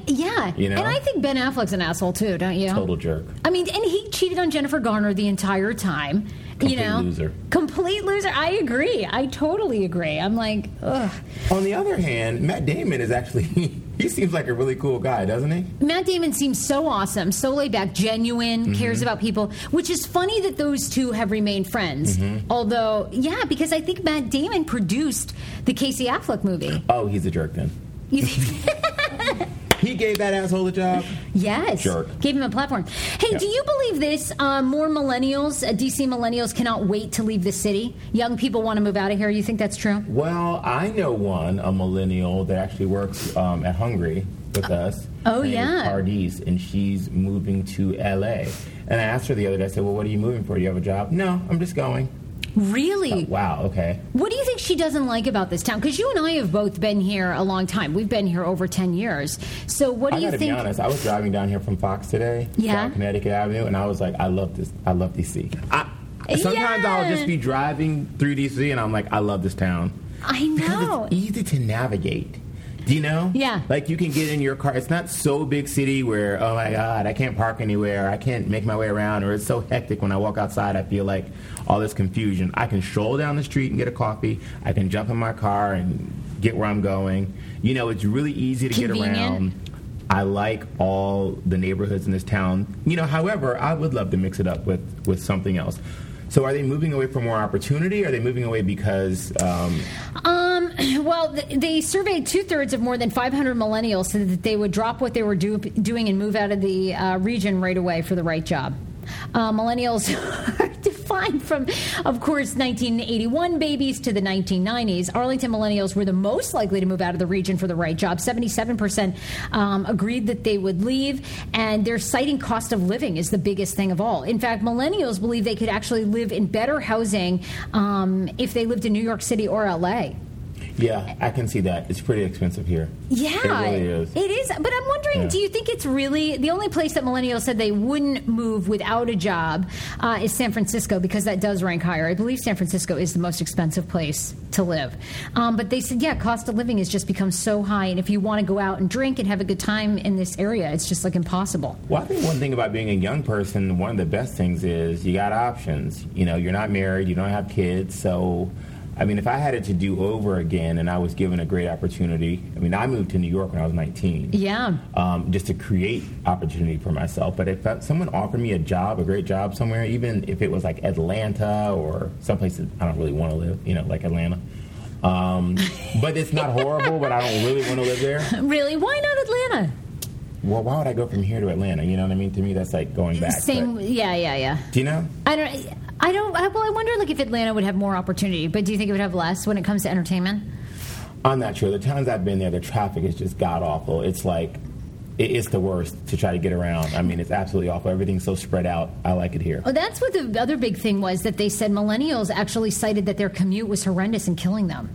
Yeah, You know? and I think Ben Affleck's an asshole too, don't you? Total jerk. I mean, and he cheated on Jennifer Garner the entire time. Complete you know, loser. Complete loser. I agree. I totally agree. I'm like, ugh. On the other hand, Matt Damon is actually, <laughs> he seems like a really cool guy, doesn't he? Matt Damon seems so awesome, so laid back, genuine, Mm-hmm. cares about people, which is funny that those two have remained friends. Mm-hmm. Although, yeah, because I think Matt Damon produced the Casey Affleck movie. Oh, he's a jerk then. <laughs> <laughs> He gave that asshole a job. Yes. Jerk. Gave him a platform. Hey, Yeah. do you believe this? Um, more millennials, uh, DC millennials, cannot wait to leave the city. Young people want to move out of here. You think that's true? Well, I know one, a millennial that actually works um, at Hungry with us. Oh, yeah. Pardis, and she's moving to LA. And I asked her the other day, I said, Well, what are you moving for? Do you have a job? No, I'm just going. Really? Wow, okay. What do you think she doesn't like about this town? Because you and I have both been here a long time. We've been here over 10 years. So what do I you gotta think? be honest, I was driving down here from Fox today, Yeah. down Connecticut Avenue, and I was like, I love this. I love DC. I, sometimes Yeah. I'll just be driving through DC, and I'm like, I love this town. I know. Because it's easy to navigate. Do you know? Yeah. Like you can get in your car. It's not so big city where oh my god I can't park anywhere. I can't make my way around, or it's so hectic when I walk outside. I feel like all this confusion. I can stroll down the street and get a coffee. I can jump in my car and get where I'm going. You know, it's really easy to get Convenient. around. I like all the neighborhoods in this town. You know, however, I would love to mix it up with with something else. So, are they moving away for more opportunity? Or are they moving away because um, Um, <clears throat> well, they surveyed two thirds of more than 500 millennials so that they would drop what they were do- doing and move out of the uh, region right away for the right job. Uh, millennials <laughs> line from, of course, 1981 babies to the 1990s. Arlington millennials were the most likely to move out of the region for the right job. 77% um, agreed that they would leave, and they're citing cost of living is the biggest thing of all. In fact, millennials believe they could actually live in better housing um, if they lived in New York City or LA. Yeah, I can see that. It's pretty expensive here. Yeah, It really is. It is. But I'm wondering, Yeah. do you think it's really the only place that millennials said they wouldn't move without a job uh, is San Francisco because that does rank higher. I believe San Francisco is the most expensive place to live. Um, but they said, yeah, cost of living has just become so high, and if you want to go out and drink and have a good time in this area, it's just like impossible. Well, I think one thing about being a young person, one of the best things is you got options. You know, you're not married, you don't have kids, so. I mean, if I had it to do over again and I was given a great opportunity, I mean, I moved to New York when I was 19. Yeah. um, just to create opportunity for myself. But if uh, someone offered me a job, a great job somewhere, even if it was like Atlanta or someplace that I don't really want to live, you know, like Atlanta. Um, <laughs> but it's not horrible, but I don't really want to live there. Really? Why not Atlanta? Well, why would I go from here to Atlanta? You know what I mean? To me, that's like going back. Same. But- Yeah, yeah, yeah. do you know? I don't. I don't. I, well, I wonder, like, if Atlanta would have more opportunity, but do you think it would have less when it comes to entertainment? I'm not sure. The times I've been there, the traffic is just god awful. It's like it's the worst to try to get around. I mean, it's absolutely awful. Everything's so spread out. I like it here. Well, that's what the other big thing was that they said millennials actually cited that their commute was horrendous and killing them.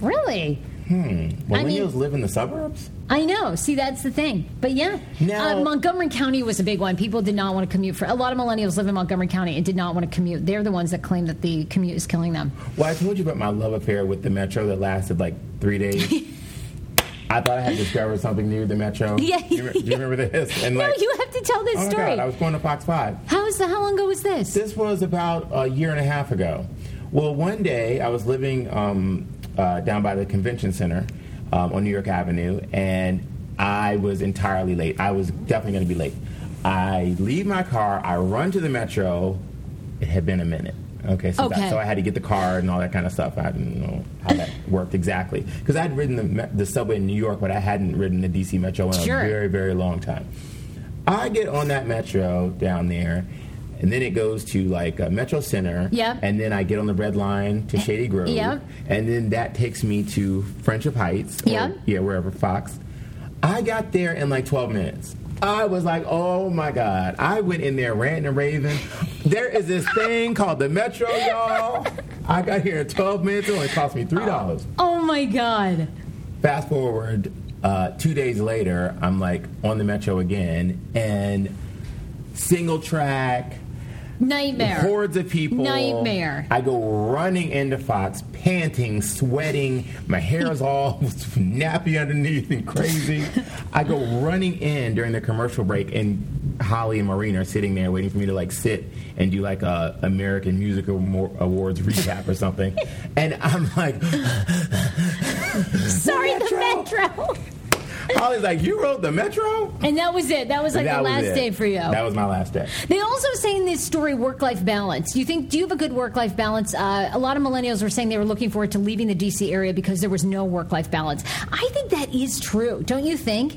Really? Millennials I mean- live in the suburbs. I know. See, that's the thing. But yeah, Now- uh, Montgomery County was a big one. People did not want to commute for. A lot of millennials live in Montgomery County and did not want to commute. They're the ones that claim that the commute is killing them. Well, I told you about my love affair with the metro that lasted like three days. <laughs> I thought I had discovered something new, the metro. <laughs> Yeah. Do you, do you remember this? And No, you have to tell this oh my story. God, I was going to Fox 5. How is the? How long ago was this? This was about a year and a half ago. Well, one day I was living um, uh, down by the convention center um, on New York Avenue, and I was entirely late. I was definitely going to be late. I leave my car, I run to the metro. It had been a minute. Okay, so, Okay. That, so I had to get the car and all that kind of stuff. I didn't know how that worked exactly because I'd ridden the, the subway in New York, but I hadn't ridden the DC Metro in Sure. a very, very long time. I get on that metro down there, and then it goes to like uh, Metro Center. Yep. And then I get on the red line to Shady Grove. Yep. And then that takes me to Friendship Heights. Or, Yep. Yeah, wherever Fox. I got there in like 12 minutes. I was like, oh my God. I went in there ranting and raving. There is this thing called the Metro, y'all. I got here in 12 minutes. It only cost me $3. oh my god. Fast forward uh, two days later, I'm like on the metro again, and single track, Nightmare. hordes of people. Nightmare. I go running into Fox, panting, sweating. My hair is all <laughs> nappy underneath and crazy. I go running in during the commercial break, and Holly and Maureen are sitting there waiting for me to like sit and do like a American Music Awards recap or something. And I'm like, <laughs> Sorry, <laughs> the Metro. Holly's like, you wrote the Metro? And that was it. That was like That the was last it. day for you. That was my last day. They also say in this story work-life balance. You think? Do you have a good work-life balance? Uh, a lot of millennials were saying they were looking forward to leaving the DC area because there was no work-life balance. I think that is true. Don't you think?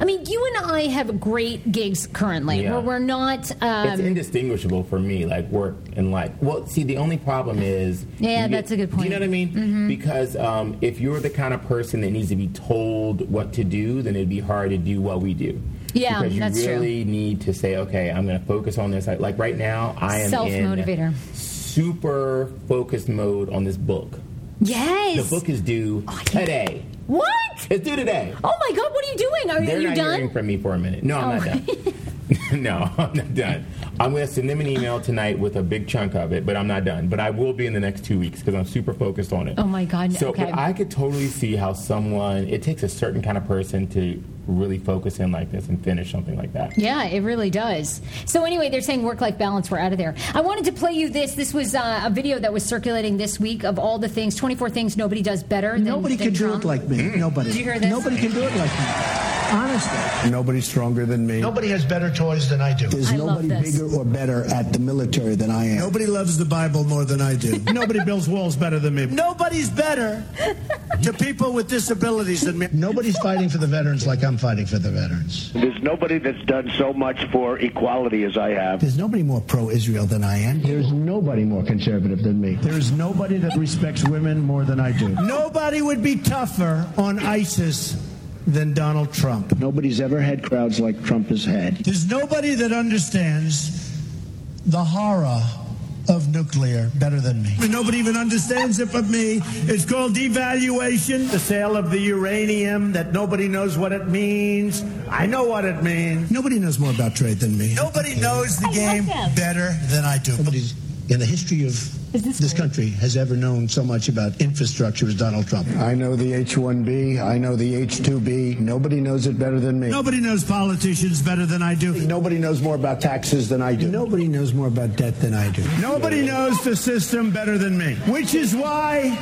I mean, you and I have great gigs currently Yeah. where we're not. it's Um, indistinguishable for me, like work and life. Well, see, the only problem is. Yeah, you that's a good point. Do you know what I mean? Because um, if you're the kind of person that needs to be told what to do, then it'd be hard to do what we do. Yeah, because you that's true. really need to say, okay, I'm going to focus on this. Like, like right now, I am Self-motivator. super focused mode on this book. Yes. The book is due oh, today. What? It's due today. Oh my God! What are you doing? Are, They're you not done? hearing from me for a minute. No, I'm Oh. not done. <laughs> no, I'm not done. I'm going to send them an email tonight with a big chunk of it, but I'm not done. But I will be in the next two weeks because I'm super focused on it. Oh my God, So, okay. I could totally see how someone. It takes a certain kind of person to really focus in like this and finish something like that. Yeah, it really does. So anyway, they're saying work-life balance. We're out of there. I wanted to play you this. This was uh, a video that was circulating this week of all the things, 24 things nobody does better. Than, Nobody than can do Trump. it like me. Nobody. Did you hear this? Nobody can do it like me. Honestly. Nobody's stronger than me. Nobody has better toys than I do. There's I love nobody this. bigger or better at the military than I am. Nobody loves the Bible more than I do. <laughs> Nobody builds walls better than me. Nobody's better to people with disabilities than me. Nobody's fighting for the veterans like I'm fighting for the veterans. There's nobody that's done so much for equality as I have. There's nobody more pro-Israel than I am. There's nobody more conservative than me. There's nobody that respects women more than I do. Nobody would be tougher on ISIS than Donald Trump. Nobody's ever had crowds like Trump has had. There's nobody that understands the horror of nuclear better than me. Nobody even understands it but me. It's called devaluation, the sale of the uranium that nobody knows what it means. I know what it means. Nobody knows more about trade than me. Nobody knows the game better than I do. Nobody's in the history of this, country has ever known so much about infrastructure as Donald Trump. I know the H-1B. I know the H-2B. Nobody knows it better than me. Nobody knows politicians better than I do. Nobody knows more about taxes than I do. Nobody knows more about debt than I do. Nobody knows the system better than me, which is why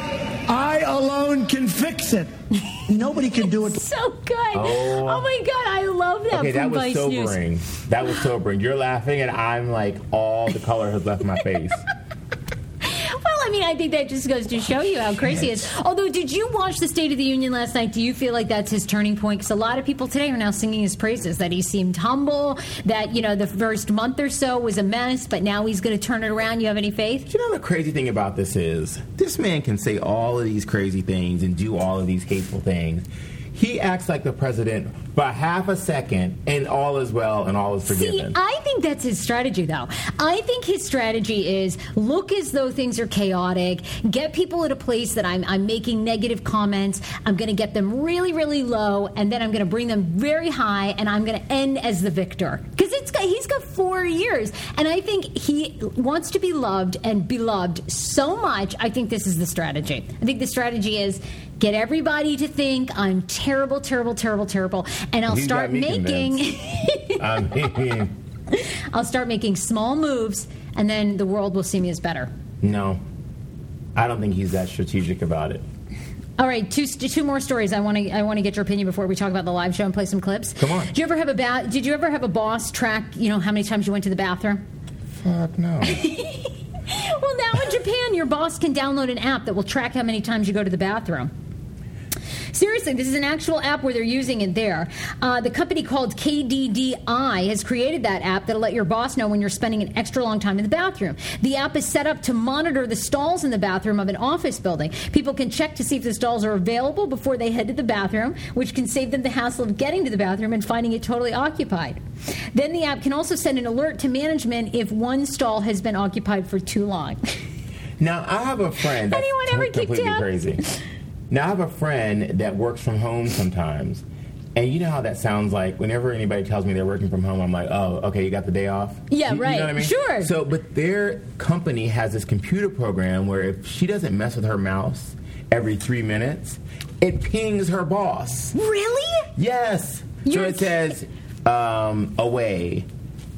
I alone can fix it. <laughs> Nobody can do it. So good. Oh. Oh, my God, I love that Okay, from that was Vice News. sobering. That was sobering. You're laughing, and I'm like, all the color has left my face. <laughs> I mean, I think that just goes to show you how crazy it is. Although, did you watch the State of the Union last night? Do you feel like that's his turning point? Because a lot of people today are now singing his praises. That he seemed humble. That you know the first month or so was a mess, but now he's going to turn it around. You have any faith? You know the crazy thing about this is this man can say all of these crazy things and do all of these hateful things. He acts like the president for half a second, and all is well and all is forgiven. See. I think that's his strategy, though. I think his strategy is look as though things are chaotic, get people at a place that I'm, I'm making negative comments. I'm going to get them really, really low, and then I'm going to bring them very high, and I'm going to end as the victor. Because it's got, he's got four years, and I think he wants to be loved and beloved so much. I think this is the strategy. I think the strategy is get everybody to think I'm terrible, terrible, terrible, terrible, and I'll He's start me making. <laughs> <laughs> I mean, I'll start making small moves, and then the world will see me as better. no, I don't think he's that strategic about it. All right, two two more stories. I want to I want to get your opinion before we talk about the live show and play some clips. Come on. Did you ever have a ba- Did you ever have a boss track? You know how many times you went to the bathroom? Fuck no. <laughs> Well, now in Japan, your boss can download an app that will track how many times you go to the bathroom. Seriously, this is an actual app where they're using it there. Uh, the company called KDDI has created that app that'll let your boss know when you're spending an extra long time in the bathroom. The app is set up to monitor the stalls in the bathroom of an office building. People can check to see if the stalls are available before they head to the bathroom, which can save them the hassle of getting to the bathroom and finding it totally occupied. Then the app can also send an alert to management if one stall has been occupied for too long. Now I have a friend Anyone ever keep completely crazy. Now I have a friend that works from home sometimes, and you know how that sounds like. Whenever anybody tells me they're working from home, I'm like, oh, okay, you got the day off. Yeah, You- you right. know what I mean? Sure. So, but their company has this computer program where if she doesn't mess with her mouse every three minutes, it pings her boss. really? Yes. You're so it says um, away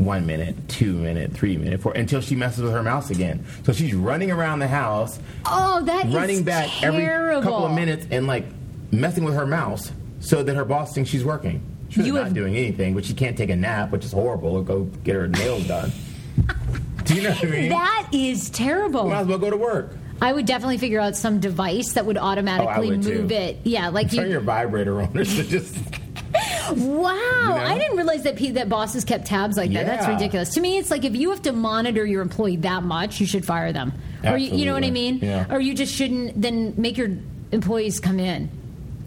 one minute, two minute, three minute, four until she messes with her mouse again. So she's running around the house, Oh, that is running back terrible. every couple of minutes and like messing with her mouse so that her boss thinks she's working. She's You not have- doing anything, but she can't take a nap, which is horrible, or go get her nails done. <laughs> Do you know what I mean? That is terrible. Might as well go to work. I would definitely figure out some device that would oh, automatically Oh, would too. move it. Yeah, like you Turn you. your vibrator on. <laughs> Or just <gasps> Wow, know? I didn't realize that that bosses kept tabs like that. That's ridiculous. To me, it's like if you have to monitor your employee that much, you should fire them. Or you, you know what I mean? Yeah. Or you just shouldn't then make your employees come in.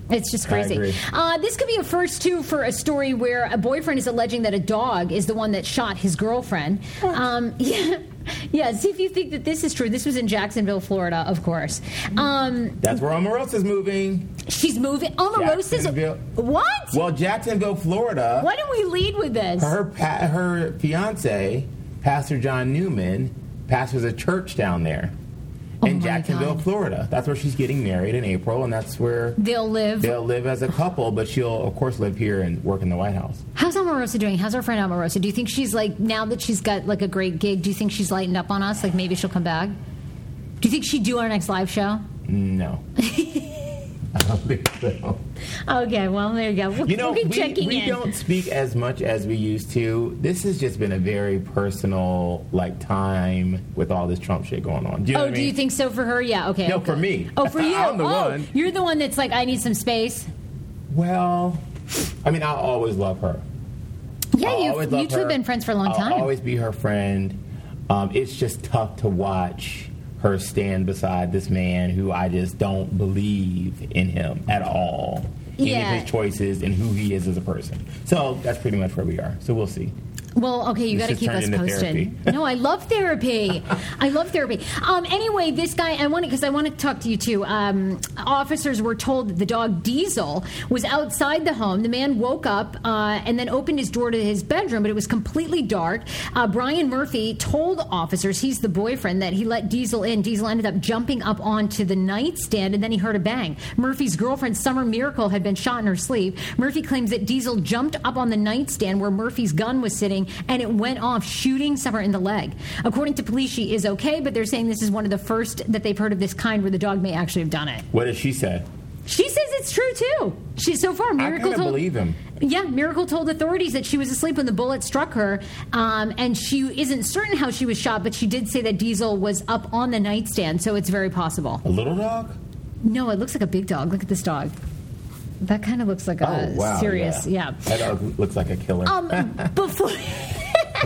It's just crazy. Uh, this could be a first too for a story where a boyfriend is alleging that a dog is the one that shot his girlfriend. Um, <laughs> yeah, <laughs> yeah. See if you think that this is true. This was in Jacksonville, Florida, of course. Um, that's where Omarosa's moving. she's moving. Omarosa's. What? Well, Jacksonville, Florida. Why don't we lead with this? Her pa- her fiance, Pastor John Newman, pastors a church down there Oh in Jacksonville, God. Florida. That's where she's getting married in April, and that's where They'll live. they'll live as a couple. But she'll, of course, live here and work in the White House. How's Omarosa doing? How's our friend Omarosa? Do you think she's like now that she's got like a great gig? Do you think she's lightened up on us? Like maybe she'll come back. Do you think she'd do our next live show? No, I don't think so. <laughs> Okay, well there you go. We'll, You know, we'll we, we don't speak as much as we used to. This has just been a very personal, like, time with all this Trump shit going on. Do you oh, do you think so for her? Yeah. Okay. No, okay. for me. Oh, for <laughs> you. I'm the oh, one. You're the one that's like, I need some space. Well, I mean, I'll always love her. Yeah, you've, you two have been friends for a long I'll time. always be her friend. Um, it's just tough to watch her stand beside this man who I just don't believe in him at all. Any Yeah. of his choices and who he is as a person. So that's pretty much where we are. So we'll see. Well, okay, you got to keep us posted. <laughs> no, I love therapy. I love therapy. Um, anyway, this guy, I want to because I want to talk to you too. Um, officers were told that the dog Diesel was outside the home. The man woke up uh, and then opened his door to his bedroom, but it was completely dark. Uh, Brian Murphy told officers he's the boyfriend that he let Diesel in. Diesel ended up jumping up onto the nightstand and then he heard a bang. Murphy's girlfriend Summer Miracle had been shot in her sleeve. Murphy claims that Diesel jumped up on the nightstand where Murphy's gun was sitting and it went off, shooting Summer in the leg. According to police, she is okay, but they're saying this is one of the first that they've heard of this kind where the dog may actually have done it. What does she say? She says it's true too. She so far Miracle kinda told believe him. Yeah, Miracle told authorities that she was asleep when the bullet struck her, um, and she isn't certain how she was shot, but she did say that Diesel was up on the nightstand, so it's very possible. A little dog? No, it looks like a big dog. Look at this dog. That kind of looks like a oh wow! serious, yeah. That looks like a killer. Um, before <laughs>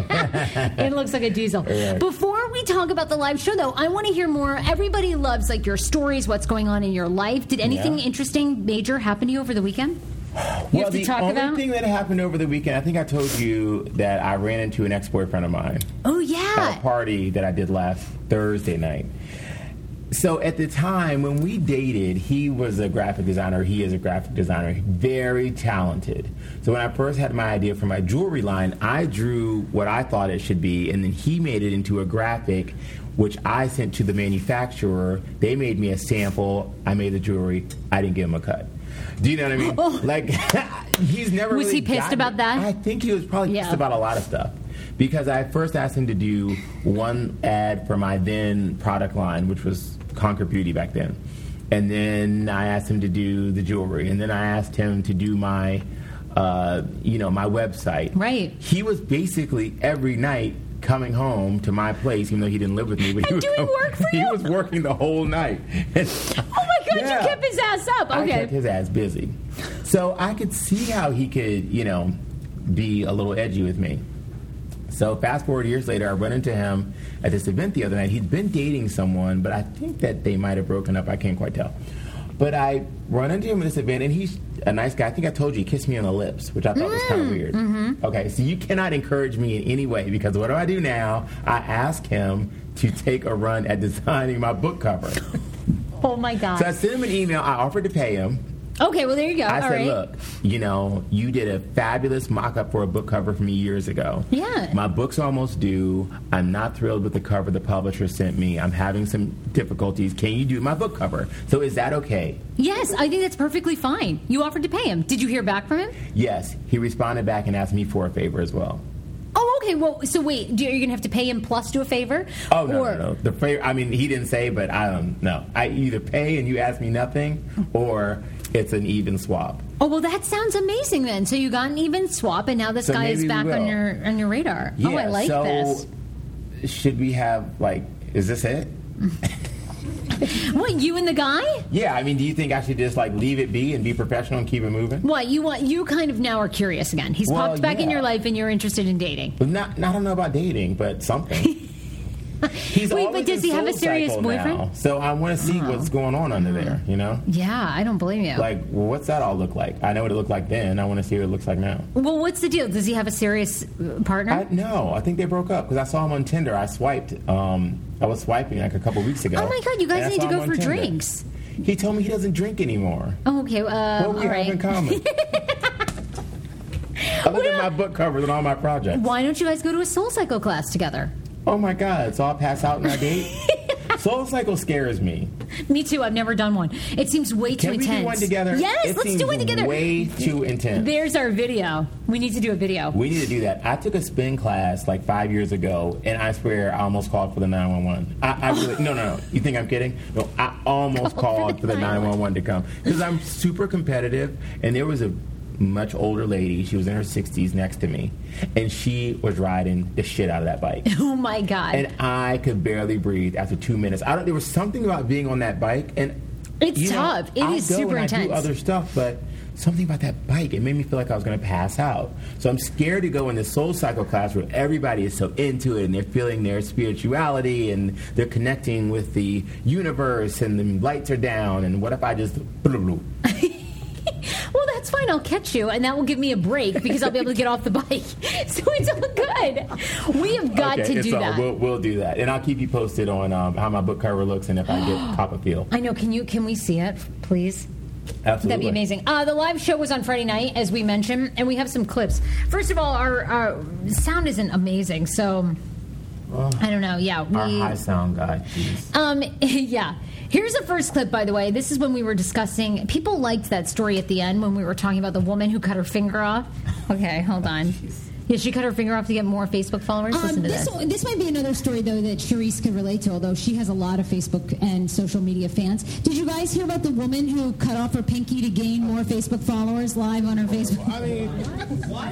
it looks like a diesel. Right. Before we talk about the live show, though, I want to hear more. Everybody loves like your stories, what's going on in your life. Did anything Yeah. interesting, major, happen to you over the weekend? You well, have to the talk only about. thing that happened over the weekend, I think I told you that I ran into an ex-boyfriend of mine oh yeah, at a party that I did last Thursday night. So at the time when we dated, he was a graphic designer. He is a graphic designer, very talented. So when I first had my idea for my jewelry line, I drew what I thought it should be, and then he made it into a graphic, which I sent to the manufacturer. They made me a sample. I made the jewelry. I didn't give him a cut. Do you know what I mean? Oh. <laughs> Like <laughs> he's never. Was really he pissed about it. that? I think he was probably Yeah. pissed about a lot of stuff because I first asked him to do one ad for my then product line, which was Conquer Beauty back then, and then I asked him to do the jewelry, and then I asked him to do my, uh, you know, my website. Right. He was basically every night coming home to my place, even though he didn't live with me. But he was work for <laughs> He was working the whole night. <laughs> Oh my God, Yeah. you kept his ass up. I kept his ass busy. So I could see how he could, you know, be a little edgy with me. So fast forward years later, I run into him at this event the other night. He'd been dating someone, but I think that they might have broken up. I can't quite tell. But I run into him at this event, and he's a nice guy. I think I told you he kissed me on the lips, which I thought was kind of mm, weird. Mm-hmm. Okay, so you cannot encourage me in any way because what do I do now? I ask him to take a run at designing my book cover. Oh my God. So I sent him an email. I offered to pay him. Okay, well there you go. I All said, right. look, you know, you did a fabulous mock up for a book cover for me years ago. Yeah. My book's almost due. I'm not thrilled with the cover the publisher sent me. I'm having some difficulties. Can you do my book cover? So is that okay? Yes, I think that's perfectly fine. You offered to pay him. Did you hear back from him? Yes. He responded back and asked me for a favor as well. Oh, okay. Well, so wait, do, are you going to have to pay him plus do a favor? Oh no, or, no, no. The favor. I mean, he didn't say, but I don't know. I either pay and you ask me nothing, or it's an even swap. Oh well, that sounds amazing then. So you got an even swap, and now this So guy is back on your on your radar. oh, I like so this. Should we have like? Is this it? <laughs> What you and the guy? Yeah, I mean, do you think I should just like leave it be and be professional and keep it moving? What you want? You kind of now are curious again. He's Well, popped back in your life, and you're interested in dating. But not, I don't know about dating, but something. <laughs> <laughs> He's Wait, but does he have a serious boyfriend? now, so I want to see what's going on under there. You know, Yeah, I don't blame you. like, well, what's that all look like? I know what it looked like then. I want to see what it looks like now. well, what's the deal? Does he have a serious uh, partner? I, no, I think they broke up because I saw him on Tinder. I swiped. Um, I was swiping like a couple weeks ago. Oh my God, you guys need to go for Tinder. drinks. He told me he doesn't drink anymore. oh, okay. Uh, what we all have in common? <laughs> I look at my book covers and all my projects. Why don't you guys go to a Soul Cycle class together? Oh my God! So I'll pass out in our date. <laughs> Soul Cycle scares me. Me too. I've never done one. It seems way too Can we intense. do one together? Yes, It let's seems do one together. Way too intense. There's our video. We need to do a video. we need to do that. I took a spin class like five years ago, and I swear I almost called for the 911. I, I really, no, no, no. You think I'm kidding? No, I almost <laughs> oh, called for the <laughs> 911 to come because I'm super competitive, and there was a much older lady. She was in her 60s next to me, and she was riding the shit out of that bike. <laughs> Oh my god. and I could barely breathe after two minutes. I don't. There was something about being on that bike, and It's know, tough. It I is go super and I do other stuff, but something about that bike, it made me feel like I was going to pass out. So I'm scared to go in the Soul Cycle class where everybody is so into it and they're feeling their spirituality and they're connecting with the universe and the lights are down. And what if I just? <laughs> <laughs> well, that's fine. I'll catch you, and that will give me a break because I'll be able to get off the bike. <laughs> So it's all good. We have got okay, to do all- that. We'll, we'll do that, and I'll keep you posted on um, how my book cover looks and if I get <gasps> top of feel. I know. Can you? Can we see it, please? Absolutely, That'd be amazing. Uh, the live show was on Friday night, as we mentioned, and we have some clips. First of all, our, our sound isn't amazing, so I don't know. Yeah, we. Our high sound guy. Jeez. Um, <laughs> yeah. Here's a first clip, by the way. This is when we were discussing. People liked that story at the end when we were talking about the woman who cut her finger off. Okay, hold on. Yeah, she cut her finger off to get more Facebook followers. Listen Um, to this, this. this might be another story, though, that Charrisse could relate to, although she has a lot of Facebook and social media fans. Did you guys hear about the woman who cut off her pinky to gain more Facebook followers live on her Facebook? I mean, what?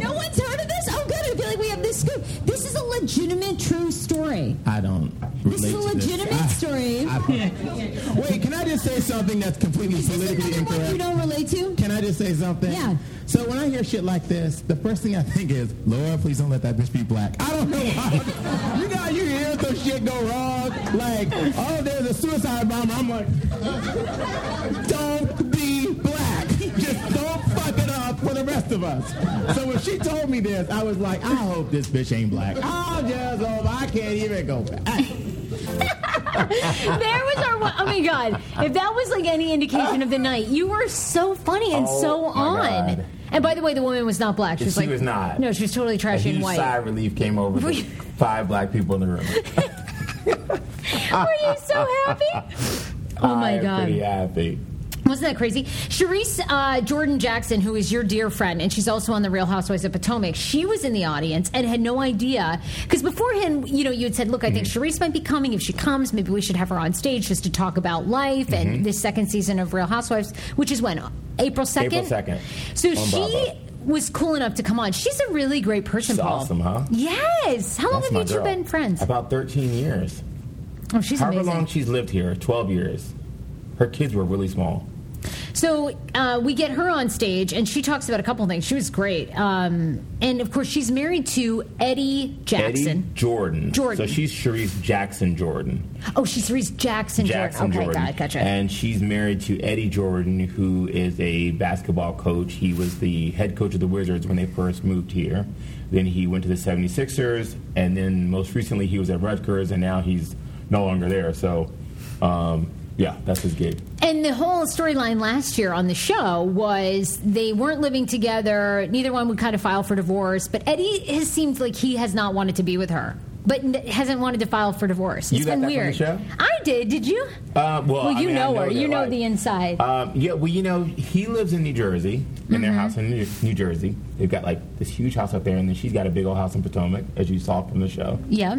no one's heard of this? Good. I feel like we have this scoop. This is a legitimate, true story. I don't. This is a legitimate <laughs> I- story. I- wait, can I just say something that's completely Is this politically another one you don't relate to? Can I just say something? Yeah. So when I hear shit like this, the first thing I think is, Lord, please don't let that bitch be black. I don't know why. <laughs> you know, how you hear some shit go wrong. Like, oh, there's a suicide bomber. I'm like, <laughs> don't be black. Just don't rest of us. So when she told me this, I was like, I hope this bitch ain't black. I just hope I can't even go back. <laughs> there was our. one- Oh my god! If that was like any indication of the night, you were so funny and Oh, so my on. God. And by the way, the woman was not black. She was she like, was not. No, she was totally a trashy and huge white. sigh of relief came over Were the you- five black people in the room. <laughs> Were you so happy? <laughs> Oh my I am god! pretty happy. Wasn't that crazy? Charrisse uh, Jordan Jackson, who is your dear friend, and she's also on the Real Housewives of Potomac, she was in the audience and had no idea. Because beforehand, you know, you had said, look, I think Mm-hmm. Charrisse might be coming. If she comes, maybe we should have her on stage just to talk about life Mm-hmm. and this second season of Real Housewives, which is when? April 2nd? April 2nd, So on she Bravo. was cool enough to come on. She's a really great person, She's Paul. awesome, huh? Yes. How long That's have you two girl. been friends? About 13 years. Oh, she's However amazing. long she's lived here, 12 years. Her kids were really small. So uh, we get her on stage, and she talks about a couple things. She was great, um, and of course, she's married to Eddie Jackson. Eddie Jordan. Jordan. So she's Charrisse Jackson Jordan. Oh, she's Reese Jackson. Jackson Jordan. Okay, Jordan. gotcha. And she's married to Eddie Jordan, who is a basketball coach. He was the head coach of the Wizards when they first moved here. Then he went to the 76ers, and then most recently he was at Rutgers, and now he's no longer there. So, um, yeah, that's his gig. And the whole storyline last year on the show was they weren't living together. Neither one would kind of file for divorce. But Eddie has seemed like he has not wanted to be with her, but hasn't wanted to file for divorce. You It's got been that from the weird. show? I did. Did you? Uh, well, Well, I you mean, I know her. that, You know like- the inside. Um, yeah, well, you know, he lives in New Jersey, in their house in New, New Jersey. They've got like this huge house up there, and then she's got a big old house in Potomac, as you saw from the show. yeah.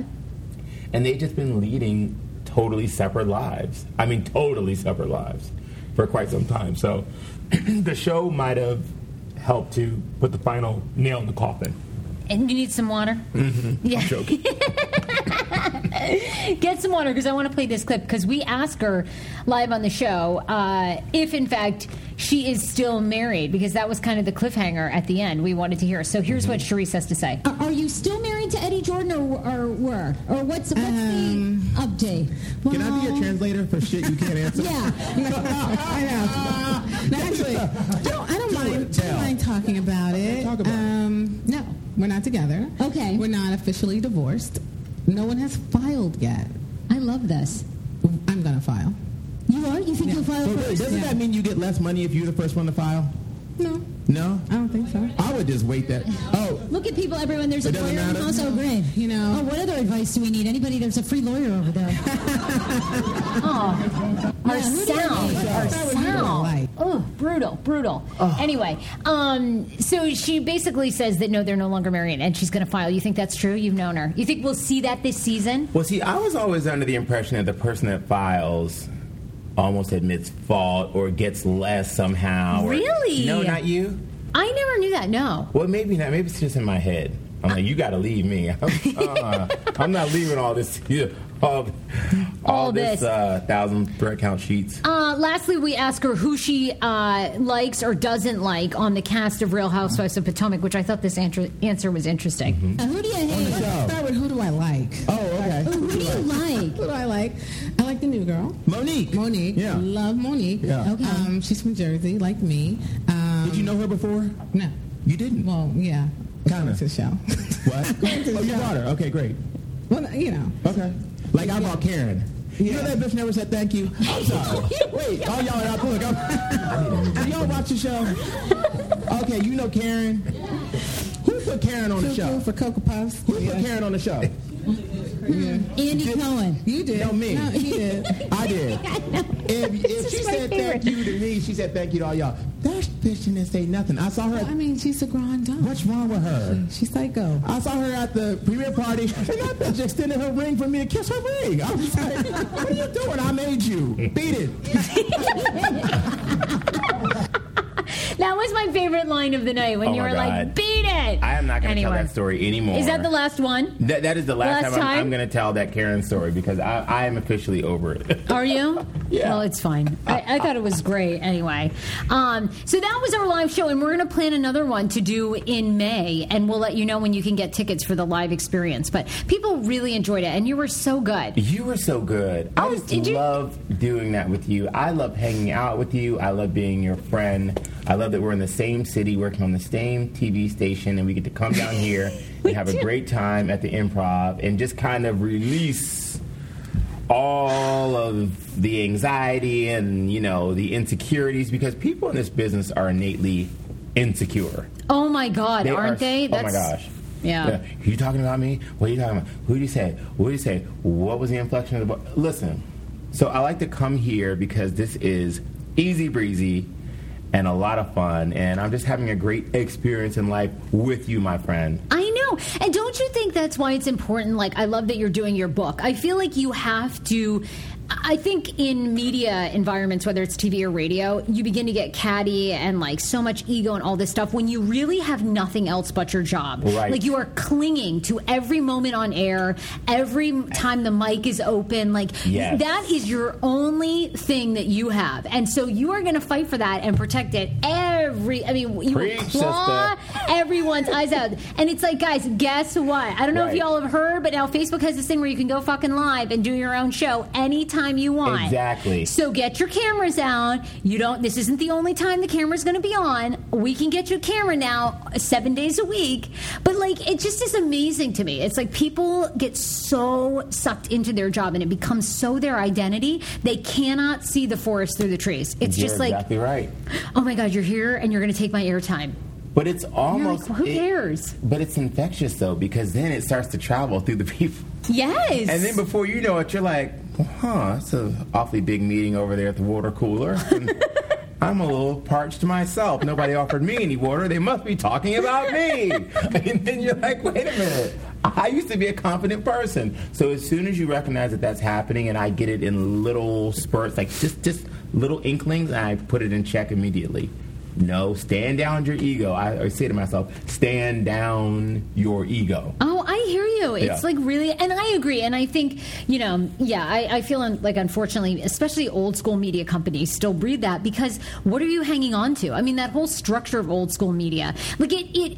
And they've just been leading totally separate lives. I mean, totally separate lives for quite some time. So <clears throat> the show might have helped to put the final nail in the coffin. And you need some water. Mm-hmm. Yeah. <laughs> I'm <laughs> joking. Get some water because I want to play this clip because we asked her live on the show uh, if, in fact, she is still married because that was kind of the cliffhanger at the end. We wanted to hear. So here's what Mm-hmm. Charrisse has to say. Are, are you still married to Eddie Jordan, or, or were? Or what's, what's Um, the update? Can I be your translator for shit you can't answer? Yeah. <laughs> I <laughs> know. No, actually, I don't, I don't mind. I don't mind talking about it. Talk about it. um, No, we're not together. Okay. We're not officially divorced. No one has filed yet. I love this. I'm gonna file. You are? You think you'll file So first? doesn't that mean you get less money if you're the first one to file? No, No? I don't think so. I would just wait that. Oh, Look at people, everyone. There's a It doesn't lawyer in the house. Oh, great. You know. Oh, what other advice do we need? Anybody? There's a free lawyer over there. <laughs> Oh, our Yeah, who do you sound, think? our That was you don't sound. Oh, brutal, brutal. Anyway, um, so she basically says that no, they're no longer married, and she's going to file. You think that's true? You've known her. You think we'll see that this season? Well, see, I was always under the impression that the person that files almost admits fault or gets less somehow. or- Really? no, not you. I never knew that. No. Well, maybe not. Maybe it's just in my head. I'm like, you got to leave me. <laughs> uh, I'm not leaving all this. Yeah, all, all, All this, this. Uh, thousand threat count sheets. Uh, lastly, we ask her who she uh, likes or doesn't like on the cast of Real Housewives of Potomac, which I thought this answer, answer was interesting. Mm-hmm. Uh, who do you hate? Let's start with who do I like? oh, okay. Who do you like? Who do I like? I like the new girl. Monique. Monique. Yeah. Love Monique. Yeah. Okay. Um, she's from Jersey, like me. Um, Did you know her before? No. You didn't? Well, yeah. Kind of. To show. What? <laughs> oh, you brought her. Okay, great. Well, you know. Okay. Like I brought Karen. You know that bitch never said thank you? <laughs> I'm sorry. Wait, all oh, y'all are out. Look, I'm, <laughs> do y'all watch the show? Okay, you know Karen. Who put Karen on the show? For Cocoa Puffs. Who put Karen on the show? Yeah. Andy Cohen. You did. No, me. No, he did. I did. <laughs> If, if she said favorite. thank you to me, she said thank you to all y'all. That bitch didn't say nothing. I saw her. I mean, she's a grand dame. What's wrong with her? She's psycho. I saw her at the premiere party, and that bitch extended her ring for me to kiss her ring. I was like, <laughs> what are you doing? I made you. Beat it. <laughs> Was my favorite line of the night when Oh you were like, "Beat it." I am not going to Anyway. tell that story anymore. Is that the last one? That, that is the last, Last time, I'm. I'm going to tell that Karen story because I, I am officially over it. <laughs> Are you? Yeah. Well, it's fine. I, I thought it was great anyway. Um, so that was our live show, and we're going to plan another one to do in May, and we'll let you know when you can get tickets for the live experience. But people really enjoyed it, and you were so good. You were so good. I just did you- love doing that with you. I love hanging out with you. I love being your friend. I love that we're in the same city, working on the same TV station, and we get to come down here <laughs> and have a great time at the improv and just kind of release all of the anxiety and, you know, the insecurities because people in this business are innately insecure. Oh my God, They aren't are- they? oh my gosh. Yeah. You talking about me? What are you talking about? Who did you say? What did you say? What was the inflection of the book? Listen, so I like to come here because this is easy breezy and a lot of fun, and I'm just having a great experience in life with you, my friend. I know. And don't you think that's why it's important? Like, I love that you're doing your book. I feel like you have to. I think in media environments, whether it's TV or radio, you begin to get catty and like so much ego and all this stuff when you really have nothing else but your job. Right. Like you are clinging to every moment on air, every time the mic is open. Like Yes. that is your only thing that you have. And so you are going to fight for that and protect it every, I mean, you Preach, claw sister. everyone's eyes out. And it's like, guys, guess what? I don't know if y'all have heard, but now Facebook has this thing where you can go fucking live and do your own show anytime you want. Exactly. So get your cameras out. You don't. This isn't the only time the camera's going to be on. We can get you a camera now, seven days a week. But like, it just is amazing to me. It's like people get so sucked into their job, and it becomes so their identity. They cannot see the forest through the trees. It's You're just like, exactly right. <gasps> oh my god, you're here, and you're going to take my airtime. But it's almost. who it- cares? but it's infectious, though, because then it starts to travel through the <laughs> people. Yes. And then before you know it, you're like, huh, it's an awfully big meeting over there at the water cooler. <laughs> I'm a little parched myself. Nobody offered me any water. They must be talking about me. <laughs> And then you're like, wait a minute. I used to be a confident person. So as soon as you recognize that that's happening, and I get it in little spurts, like just just little inklings, I put it in check immediately. No, stand down your ego. I, I say to myself, stand down your ego. Oh, I hear you. It's Yeah. like really, and I agree. And I think, you know, yeah, I, I feel un- like unfortunately, especially old school media companies still breed that because what are you hanging on to? I mean, that whole structure of old school media, like it, it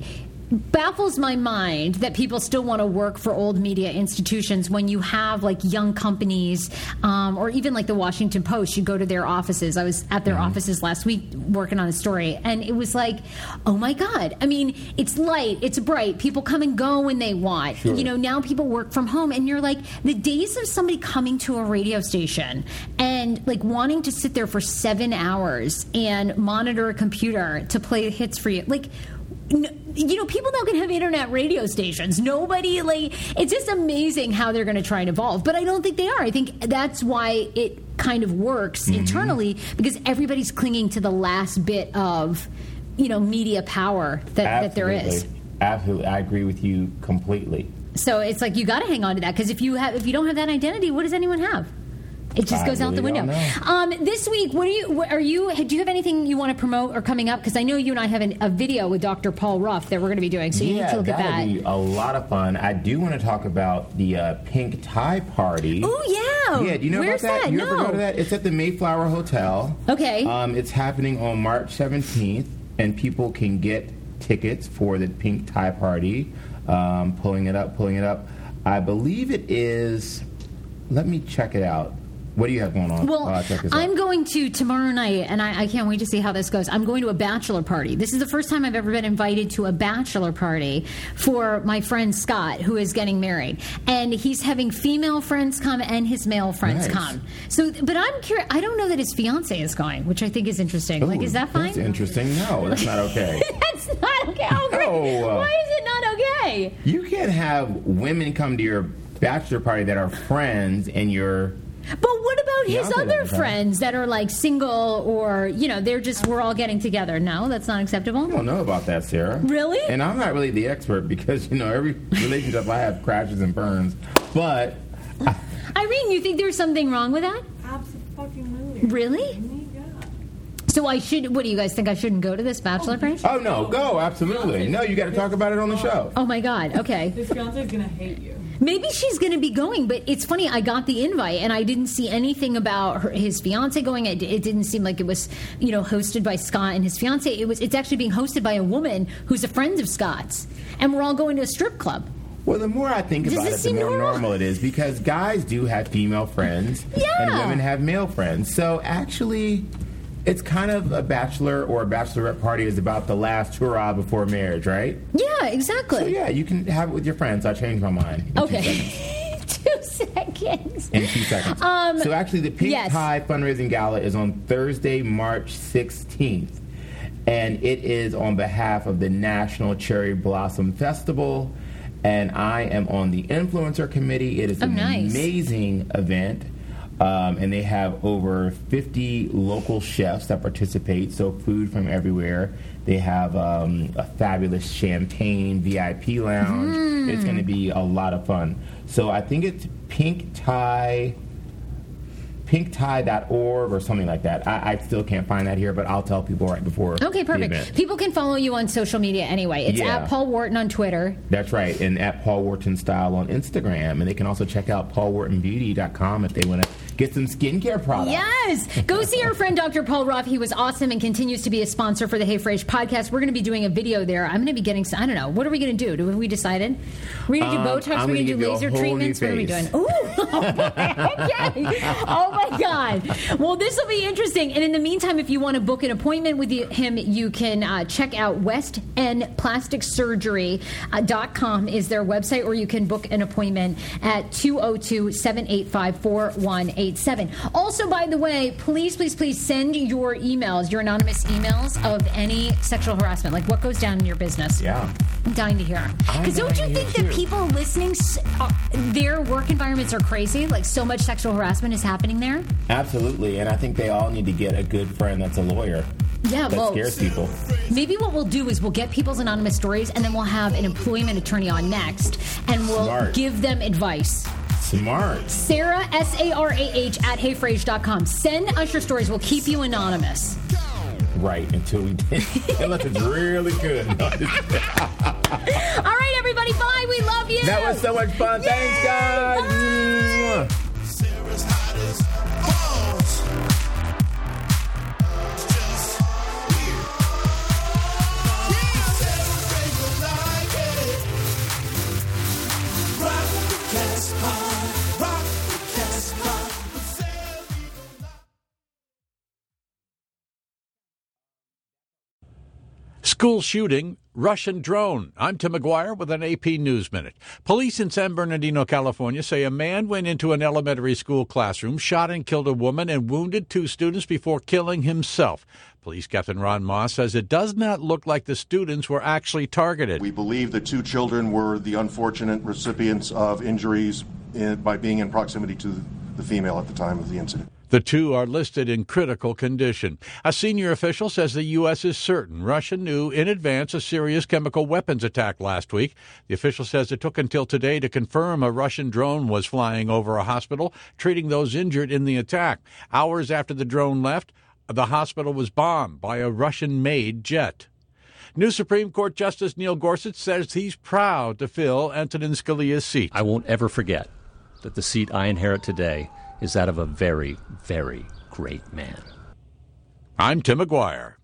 baffles my mind that people still want to work for old media institutions when you have like young companies um, or even like the Washington Post. You go to their offices. I was at their offices last week working on a story, and it was like, oh my god! I mean, it's light, it's bright. People come and go when they want. Sure. You know, now people work from home, and you're like the days of somebody coming to a radio station and like wanting to sit there for seven hours and monitor a computer to play hits for you, like you know, people now can have internet radio stations. Nobody like it's just amazing how they're going to try and evolve. But I don't think they are. I think that's why it kind of works Mm-hmm. internally because everybody's clinging to the last bit of you know media power that, that there is. Absolutely. Absolutely. I agree with you completely. So it's like you got to hang on to that because if you have if you don't have that identity, what does anyone have? It just I goes out the window. Um, this week, what are you? Are you? Do you have anything you want to promote or coming up? Because I know you and I have an, a video with Dr. Paul Ruff that we're going to be doing. So you yeah, need to look at that'll that. be a lot of fun. I do want to talk about the uh, pink tie party. Oh yeah. Yeah, do you know Where's about that? You no. ever go to that? It's at the Mayflower Hotel. Okay. Um, it's happening on March 17th, and people can get tickets for the pink tie party. Um, pulling it up, pulling it up. I believe it is. Let me check it out. What do you have going on? Well, while I check this out? I'm going to tomorrow night, and I, I can't wait to see how this goes. I'm going to a bachelor party. This is the first time I've ever been invited to a bachelor party for my friend Scott, who is getting married, and he's having female friends come and his male friends Nice. come. So, but I'm curious. I don't know that his fiance is going, which I think is interesting. like, is that fine? That's interesting. No, that's not okay. <laughs> That's not okay. Great. No. Uh, Why is it not okay? you can't have women come to your bachelor party that are friends and you're. But what about his other friends that are like single or you know they're just we're all getting together? No, that's not acceptable. I don't know about that, Sarah. Really? And I'm not really the expert because you know every relationship I have crashes and burns. But <laughs> Irene, you think there's something wrong with that? Absolutely. Really? Oh so I should. What do you guys think? I shouldn't go to this bachelor oh. party? oh no, go absolutely. No, you got to talk about it on the oh. show. Oh my God. Okay. This fiance is gonna hate you. Maybe she's going to be going, but it's funny. I got the invite and I didn't see anything about her, his fiance going. It, it didn't seem like it was, you know, hosted by Scott and his fiance. It was. It's actually being hosted by a woman who's a friend of Scott's, and we're all going to a strip club. Well, the more I think Does about it, the more normal? normal it is because guys do have female friends yeah. and women have male friends. So actually, it's kind of a bachelor or a bachelorette party is about the last hurrah before marriage, right? Yeah, exactly. So yeah, you can have it with your friends. I changed my mind. in two seconds. Okay. <laughs> Two seconds. In two seconds. Um, so actually, the Pink yes. Tie fundraising gala is on Thursday, March 16th, and it is on behalf of the National Cherry Blossom Festival. And I am on the influencer committee. It is Oh, an nice. amazing event. Um, and they have over 50 local chefs that participate, so food from everywhere. They have um, a fabulous champagne VIP lounge. Mm. It's going to be a lot of fun. So I think it's Pink Tie, pinktie.org or something like that. I, I still can't find that here, but I'll tell people right before. Okay, perfect. People can follow you on social media anyway. It's Yeah. at Paul Wharton on Twitter. That's right, and at Paul Wharton Style on Instagram. And they can also check out paulwhartonbeauty.com if they want to get some skincare products. Yes. Go see our friend Dr. Paul Ruff. He was awesome and continues to be a sponsor for the Hey Frase podcast. We're going to be doing a video there. I'm going to be getting, I don't know, what are we going to do? Do Have we decided? We're going to do Um, Botox? We're going to do give you a laser treatments? What are we doing? Ooh. <laughs> okay. <laughs> Oh my God. Well, this will be interesting. And in the meantime, if you want to book an appointment with him, you can uh, check out westendplasticsurgery.com is their website, or you can book an appointment at 202 785 4187. Also, by the way, please, please, please send your emails, your anonymous emails of any sexual harassment, like what goes down in your business. Yeah. I'm dying to hear. Because don't you think that people listening, uh, their work environments are crazy? Like so much sexual harassment is happening there? Absolutely, and I think they all need to get a good friend that's a lawyer. Yeah, that well, scares people. Maybe what we'll do is we'll get people's anonymous stories and then we'll have an employment attorney on next and we'll Smart. give them advice. Smart. Sarah, S A R A H, at heyfrase.com. Send us your stories. We'll keep you anonymous. Right, until we did. unless it's really good. <laughs> All right, everybody. Bye. We love you. that was so much fun. Thanks, guys. Mwah. School shooting, Russian drone. I'm Tim McGuire with an AP News Minute. Police in San Bernardino, California say a man went into an elementary school classroom, shot and killed a woman, and wounded two students before killing himself. Police Captain Ron Moss says it does not look like the students were actually targeted. We believe the two children were the unfortunate recipients of injuries in, by being in proximity to the female at the time of the incident. The two are listed in critical condition. A senior official says the U.S. is certain Russia knew in advance a serious chemical weapons attack last week. The official says it took until today to confirm a Russian drone was flying over a hospital, treating those injured in the attack. Hours after the drone left, the hospital was bombed by a Russian made jet. New Supreme Court Justice Neil Gorsuch says he's proud to fill Antonin Scalia's seat. I won't ever forget that the seat I inherit today is that of a very, very great man. I'm Tim McGuire.